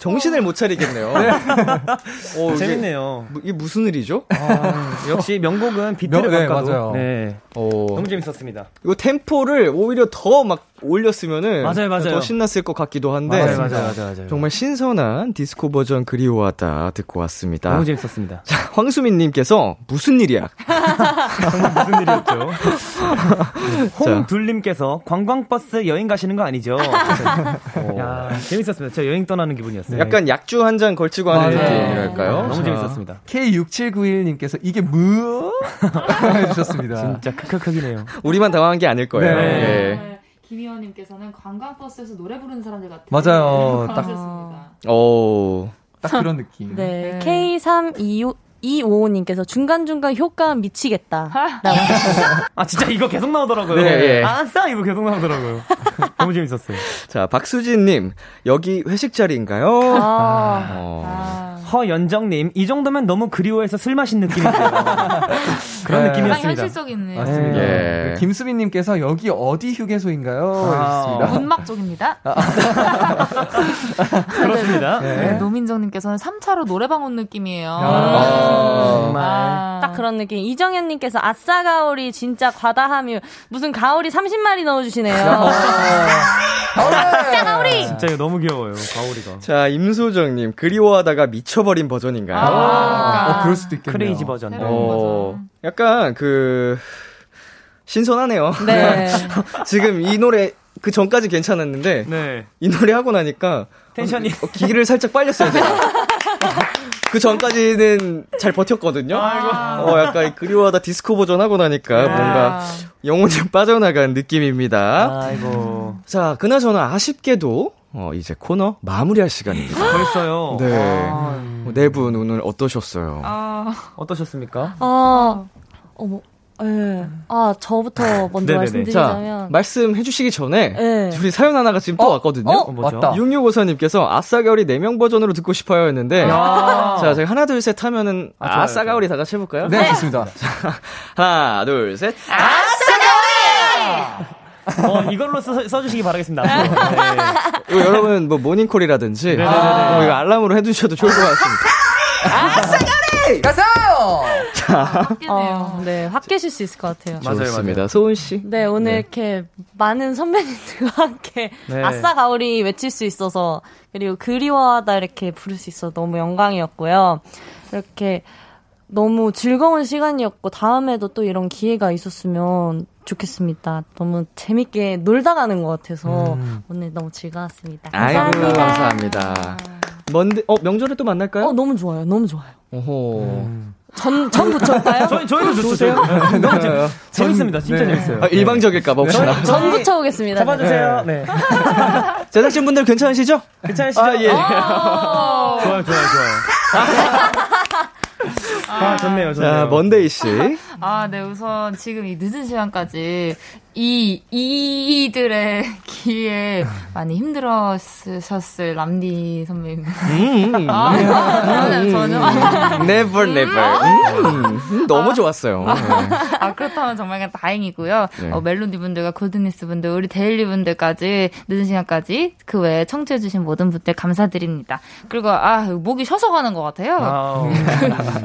정신을 못 차리겠네요. (laughs) 어, 이게 재밌네요. 무- 이게 무슨 일이죠? 아, (laughs) 역시 명곡은 비트를 명- 네, 바꿔도 맞아요. 네, 어, 너무 재밌었습니다. 이거 템포를 오히려 더 막 올렸으면은 맞아요, 맞아요. 더 신났을 것 같기도 한데 맞아요, 맞아요, 맞아요, 맞아요. 정말 신선한 디스코 버전 그리워하다 듣고 왔습니다. 너무 재밌었습니다. 자, 황수민 님께서 무슨 일이야? (laughs) 무슨 일이었죠? (laughs) 홍둘 님께서 관광버스 여행 가시는 거 아니죠? (laughs) 야, 재밌었습니다. 저 여행 떠나는 기분이었어요. 약간 약주 한 잔 걸치고 하는. 느낌이랄까요? 너무 자, 재밌었습니다. K6791 님께서 이게 뭐? 해주셨습니다. 진짜 크크크이네요. 우리만 당황한 게 아닐 거예요. 네. 예. 김희원님께서는 관광버스에서 노래 부르는 사람들 같아요. 맞아요. 딱 하셨습니다. 오. 딱 그런 느낌. 네, 네. K325 255님께서 중간중간 효과 미치겠다. 아 진짜 이거 계속 나오더라고요. 네, 예. 아싸 이거 계속 나오더라고요. (laughs) 너무 재밌었어요. 자, 박수진님, 여기 회식 자리인가요? 아, 어. 허연정님 이 정도면 너무 그리워해서 술 마신 느낌인데요. (laughs) 그런 네. 느낌이었습니다. 현실적이네. 맞습니다. 예. 네, 김수빈님께서 여기 어디 휴게소인가요? 아. 문막 쪽입니다. (laughs) 그렇습니다. 네, 노민정님께서는 3차로 노래방 온 느낌이에요. 아. 정말. 아. 딱 그런 느낌. 이정현님께서 아싸 가오리 진짜 과다함이 무슨 가오리 30마리 넣어주시네요. 아싸 가오리! 진짜 이거 너무 귀여워요. 가오리가. 자, 임소정님, 그리워하다가 미쳐 버린 버전인가요? 아. 어, 그럴 수도 있겠네요. 크레이지 버전. 어. 약간 그, 신선하네요. 네. (laughs) 지금 이 노래, 그 전까지 괜찮았는데, 네. 이 노래 하고 나니까, 텐션이. 어, 기를 살짝 빨렸어요. (laughs) 그 전까지는 잘 버텼거든요. 어, 약간 그리워하다 디스코 버전 하고 나니까 뭔가 영혼이 빠져나간 느낌입니다. 아이고. 자, 그나저나 아쉽게도 어, 이제 코너 마무리할 시간입니다. (gasps) 벌써요. 네. 아, 네분 오늘 어떠셨어요? 아, 어떠셨습니까? 아, 어머, 예. 아, 저부터 먼저 네네네. 말씀드리자면. 자, 말씀해 주시기 전에 네. 우리 사연 하나가 지금 또 어? 왔거든요. 어? 뭐죠? 맞다. 6654님께서 아싸가오리 4명 버전으로 듣고 싶어요 했는데 야. 자, 저희 하나 둘 셋 하면은 아, 좋아요, 아싸가오리 다 같이 해볼까요? 네, 좋습니다. (laughs) 하나, 둘, 셋. 어, 이걸로 써, 써주시기 바라겠습니다. 네. 이거 여러분 뭐 모닝콜이라든지 네네네네. 뭐 이거 알람으로 해주셔도 좋을 것 같습니다. 가세요! 웃기네요. 어, 네, 확 깨실 수 있을 것 같아요. 맞아요, 좋습니다. 맞아요. 소은 씨. 네, 오늘 이렇게 많은 선배님들과 함께 네. 아싸 가오리 외칠 수 있어서 그리고 그리워하다 이렇게 부를 수 있어서 너무 영광이었고요. 이렇게 너무 즐거운 시간이었고 다음에도 또 이런 기회가 있었으면 좋겠습니다. 너무 재밌게 놀다 가는 것 같아서 오늘 너무 즐거웠습니다. 아이고, 감사합니다. 감사합니다. 먼데, 어, 명절에 또 만날까요? 어, 너무 좋아요. 너무 좋아요. 오호. 전, 전 붙여올까요? 저희, 저희도 좋으세요? 네, (laughs) 너무 재, 재밌습니다. 진짜 네. 재밌어요. 아, 일방적일까봐 혹시나. 전 붙여오겠습니다. 잡아주세요. 네. (laughs) 제작진분들 괜찮으시죠? 괜찮으시죠? 아, 예. 좋아요, 좋아요, 좋아요. (laughs) 아, 좋네요, 좋네요. 자, 먼데이 씨. 아, 네, 우선 지금 이 늦은 시간까지 이, 이들의 (laughs) 기회에 많이 힘들었으셨을 람디 선배님. 음, 아, 전혀, 전혀. never, never. 음, 음, 너무 좋았어요. 네. 아, 그렇다면 정말 그냥 다행이고요. 네. 어, 멜론디 분들과 골드니스 분들, 우리 데일리 분들까지 늦은 시간까지 그 외에 청취해주신 모든 분들 감사드립니다. 그리고, 아, 목이 쉬어서 가는 것 같아요. 아,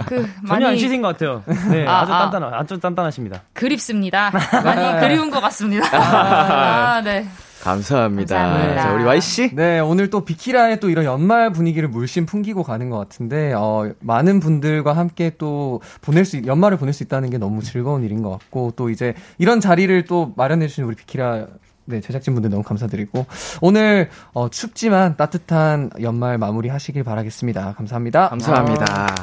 그, 전혀 안 쉬신 것 같아요. 네, 아, 아주 아. 단단하, 아주 단단하십니다. 그립습니다. 많이 그리운 것 같습니다. 아, 네. 감사합니다. 감사합니다. 자, 우리 Y씨. 네, 오늘 또 비키라의 또 이런 연말 분위기를 물씬 풍기고 가는 것 같은데, 어, 많은 분들과 함께 또 보낼 수, 있- 연말을 보낼 수 있다는 게 너무 즐거운 일인 것 같고, 또 이제 이런 자리를 또 마련해주신 우리 비키라 네, 제작진분들 너무 감사드리고, 오늘, 어, 춥지만 따뜻한 연말 마무리 하시길 바라겠습니다. 감사합니다. 감사합니다.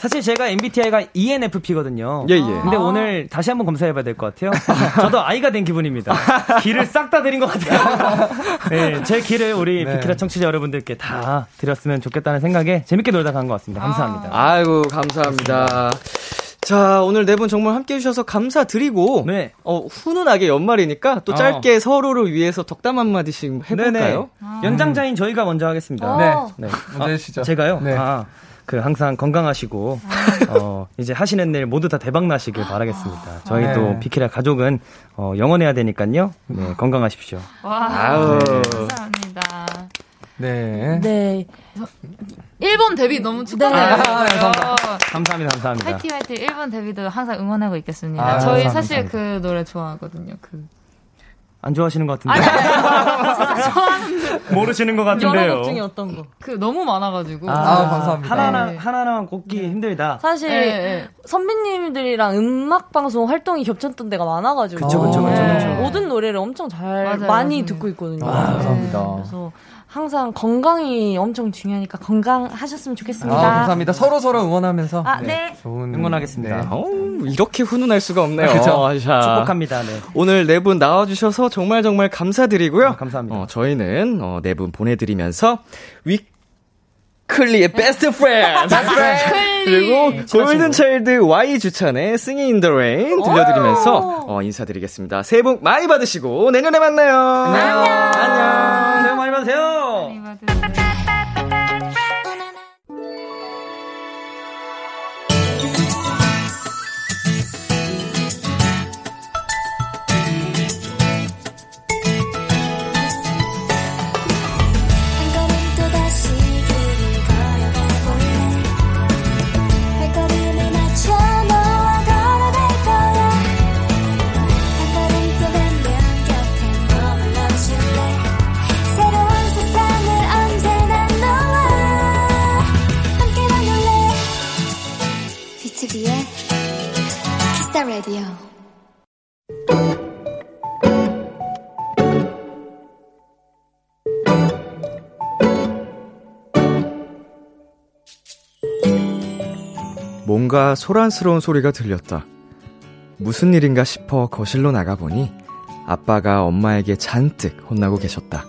사실 제가 MBTI가 ENFP거든요. 예, 예. 근데 오늘 다시 한번 검사해봐야 될 것 같아요. 저도 아이가 된 기분입니다. 길을 싹 다 드린 것 같아요. 네, 제 길을 우리 네. 비키라 청취자 여러분들께 다 드렸으면 좋겠다는 생각에 재밌게 놀다 간 것 같습니다. 감사합니다. 아이고, 감사합니다. 자, 오늘 네 분 정말 함께 해주셔서 감사드리고, 네. 어, 훈훈하게 연말이니까 또 어. 짧게 서로를 위해서 덕담 한마디씩 해볼까요? 네네. 연장자인 저희가 먼저 하겠습니다. 네. 네. 먼저 해주시죠. 제가요? 네. 아, 그 항상 건강하시고, 어, 이제 하시는 일 모두 다 대박 나시길 바라겠습니다. 저희도 네. 비키라 가족은, 어, 영원해야 되니까요. 네, 건강하십시오. 와, 아우. 감사합니다. 네. 네. 일본 데뷔 너무 축하드려요. 감사합니다, 감사합니다. 화이팅 화이팅. 일본 데뷔도 항상 응원하고 있겠습니다. 아, 저희 감사합니다. 사실 그 노래 좋아하거든요. 그 안 좋아하시는 것 같은데. 아니, 아니, 진짜 (laughs) 좋아하는 모르시는 것 여러 같은데요. 곡 중에 어떤 거? 그 너무 많아가지고. 아, 감사합니다. 하나하나, 네. 하나하나만 꼽기 힘들다. 사실 예, 예. 선배님들이랑 음악 방송 활동이 겹쳤던 데가 많아가지고 그쵸, 그쵸, 그쵸, 네. 그쵸. 모든 노래를 엄청 잘 맞아요, 많이. 듣고 있거든요. 아, 감사합니다. 그래서 항상 건강이 엄청 중요하니까 건강하셨으면 좋겠습니다. 아, 감사합니다. 서로 서로 응원하면서 아, 네. 좋은 응원하겠습니다. 네. 어우, 이렇게 훈훈할 수가 없네요. 그죠? 자, 축복합니다. 네. 오늘 네 분 나와주셔서 정말 정말 감사드리고요. 아, 감사합니다. 어, 저희는 어, 네분 보내드리면서 위클리의 Best Friend 그리고 골든 차일드 Y 주찬의 Singing in the Rain 들려드리면서 어, 인사드리겠습니다. 새해 복 많이 받으시고 내년에 만나요. 안녕. 안녕. 뭔가 소란스러운 소리가 들렸다. 무슨 일인가 싶어 거실로 나가보니 아빠가 엄마에게 잔뜩 혼나고 계셨다.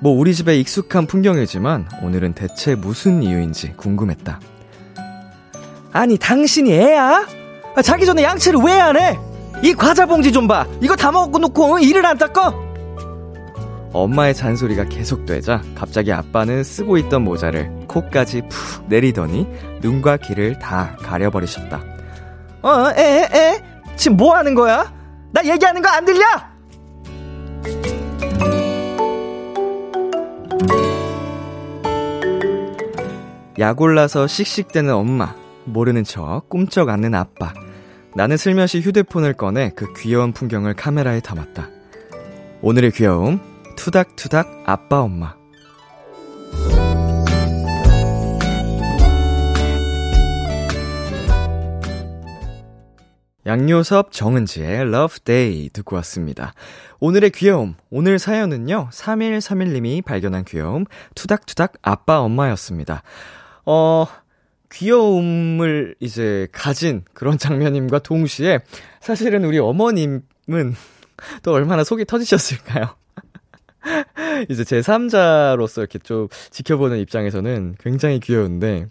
뭐 우리 집에 익숙한 풍경이지만 오늘은 대체 무슨 이유인지 궁금했다. 아니 당신이 애야? 아, 자기 전에 양치를 왜 안 해? 이 과자 봉지 좀 봐. 이거 다 먹고 놓고 이를 안 닦어? 엄마의 잔소리가 계속되자 갑자기 아빠는 쓰고 있던 모자를 코까지 푹 내리더니 눈과 귀를 다 가려버리셨다. 어, 에, 에? 지금 뭐 하는 거야? 나 얘기하는 거 안 들려? 약올라서 씩씩대는 엄마, 모르는 척 꿈쩍 않는 아빠. 나는 슬며시 휴대폰을 꺼내 그 귀여운 풍경을 카메라에 담았다. 오늘의 귀여움, 투닥투닥 아빠 엄마. 양요섭 정은지의 Love Day 듣고 왔습니다. 오늘의 귀여움, 오늘 사연은요, 3131님이 발견한 귀여움, 투닥투닥 아빠 엄마였습니다. 어, 귀여움을 이제 가진 그런 장면임과 동시에 사실은 우리 어머님은 또 얼마나 속이 터지셨을까요? (laughs) 이제 제 3자로서 이렇게 좀 지켜보는 입장에서는 굉장히 귀여운데,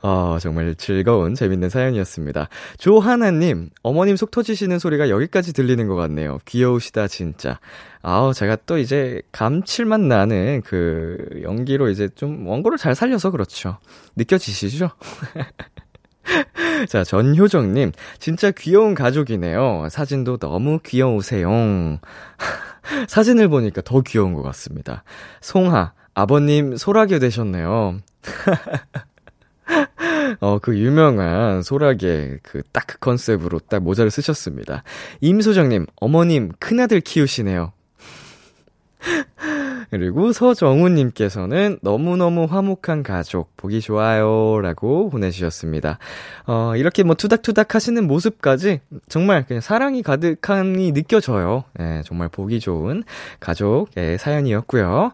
어, 정말 즐거운, 재밌는 사연이었습니다. 조하나님, 어머님 속 터지시는 소리가 여기까지 들리는 것 같네요. 귀여우시다, 진짜. 아우, 제가 또 이제 감칠맛 나는 그 연기로 이제 좀 원고를 잘 살려서 그렇죠. 느껴지시죠? (laughs) 자, 전효정님, 진짜 귀여운 가족이네요. 사진도 너무 귀여우세요. (laughs) 사진을 보니까 더 귀여운 것 같습니다. 송하, 아버님 소라게 되셨네요. (laughs) 어, 그 유명한 소라게 그 딱 그 컨셉으로 딱 모자를 쓰셨습니다. 임소정님, 어머님 큰아들 키우시네요. (laughs) 그리고 서정우님께서는 너무너무 화목한 가족, 보기 좋아요. 라고 보내주셨습니다. 어, 이렇게 뭐 투닥투닥 하시는 모습까지 정말 그냥 사랑이 가득하니 느껴져요. 예, 정말 보기 좋은 가족의 사연이었고요.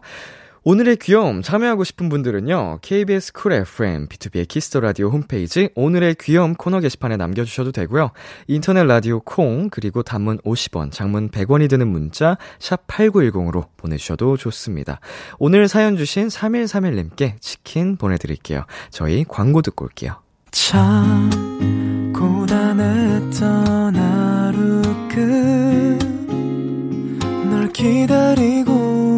오늘의 귀여움 참여하고 싶은 분들은요. KBS 쿨 FM, B2B의 키스터 라디오 홈페이지 오늘의 귀여움 코너 게시판에 남겨 주셔도 되고요. 인터넷 라디오 콩 그리고 단문 50원, 장문 100원이 드는 문자 샵 8910으로 보내 주셔도 좋습니다. 오늘 사연 주신 3131 님께 치킨 보내 드릴게요. 저희 광고 듣고 올게요. 참 고단했던 하루 끝널 기다리고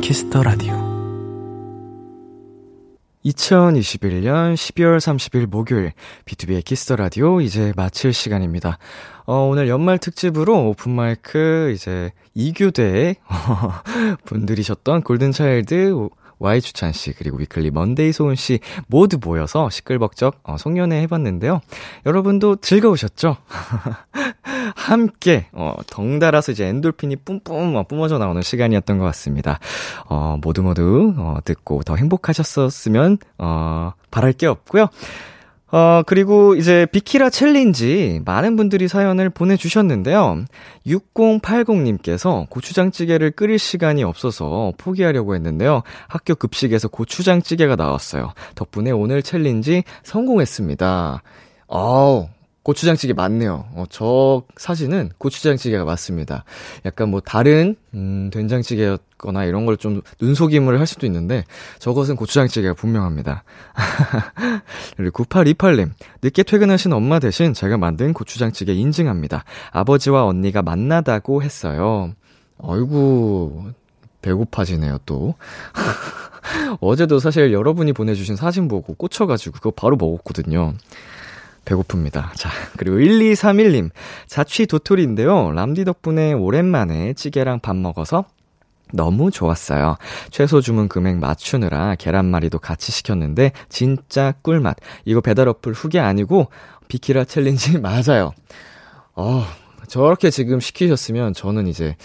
Kiss the Radio 2021년 12월 30일 목요일 B2B의 키스터 라디오 이제 마칠 시간입니다. 어, 오늘 연말 특집으로 open mic 이제 2교대 (laughs) 분들이셨던 골든차일드 Y 주찬 씨 그리고 위클리 먼데이 소은 씨 모두 모여서 시끌벅적 어, 송년회 해봤는데요. 여러분도 즐거우셨죠? (laughs) 함께 어, 덩달아서 이제 엔돌핀이 뿜뿜 어, 뿜어져 나오는 시간이었던 것 같습니다. 어, 모두 모두 어, 듣고 더 행복하셨었으면 어, 바랄 게 없고요. 어, 그리고 이제 비키라 challenge 많은 분들이 사연을 보내주셨는데요. 6080님께서 고추장찌개를 끓일 시간이 없어서 포기하려고 했는데요. 학교 급식에서 고추장찌개가 나왔어요. 덕분에 오늘 challenge 성공했습니다. 어우, 고추장찌개 맞네요. 어, 저 사진은 고추장찌개가 맞습니다. 약간 뭐 다른 음, 된장찌개였거나 이런 걸 좀 눈속임을 할 수도 있는데 저것은 고추장찌개가 분명합니다. (laughs) 그리고 9828님 늦게 퇴근하신 엄마 대신 제가 만든 고추장찌개 인증합니다. 아버지와 언니가 만나다고 했어요. 어이구 배고파지네요 또. (laughs) 어제도 사실 여러분이 보내주신 사진 보고 꽂혀가지고 그거 바로 먹었거든요. 배고픕니다. 자, 그리고 1231님. 자취 도토리인데요. 람디 덕분에 오랜만에 찌개랑 밥 먹어서 너무 좋았어요. 최소 주문 금액 맞추느라 계란말이도 같이 시켰는데 진짜 꿀맛. 이거 배달 어플 후기 아니고 비키라 challenge (laughs) 맞아요. 어, 저렇게 지금 시키셨으면 저는 이제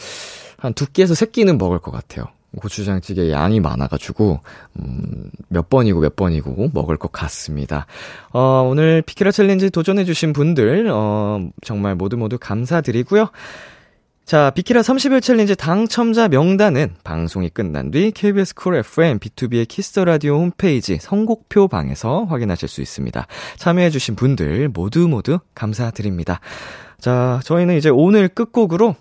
한 두 끼에서 세 끼는 먹을 것 같아요. 고추장찌개 양이 많아가지고, 음, 몇 번이고 몇 번이고 먹을 것 같습니다. 어, 오늘 비키라 challenge 도전해주신 분들, 어, 정말 모두 모두 감사드리고요. 자, 비키라 30일 challenge 당첨자 명단은 방송이 끝난 뒤 KBS 쿨 FM B2B의 키스터 라디오 홈페이지 선곡표 방에서 확인하실 수 있습니다. 참여해 주신 분들 모두 모두 감사드립니다. 자, 저희는 이제 오늘 끝곡으로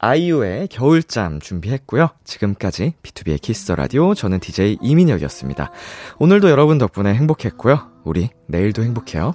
아이유의 겨울잠 준비했고요. 지금까지 B2B의 키스터 라디오 저는 DJ 이민혁이었습니다. 오늘도 여러분 덕분에 행복했고요. 우리 내일도 행복해요.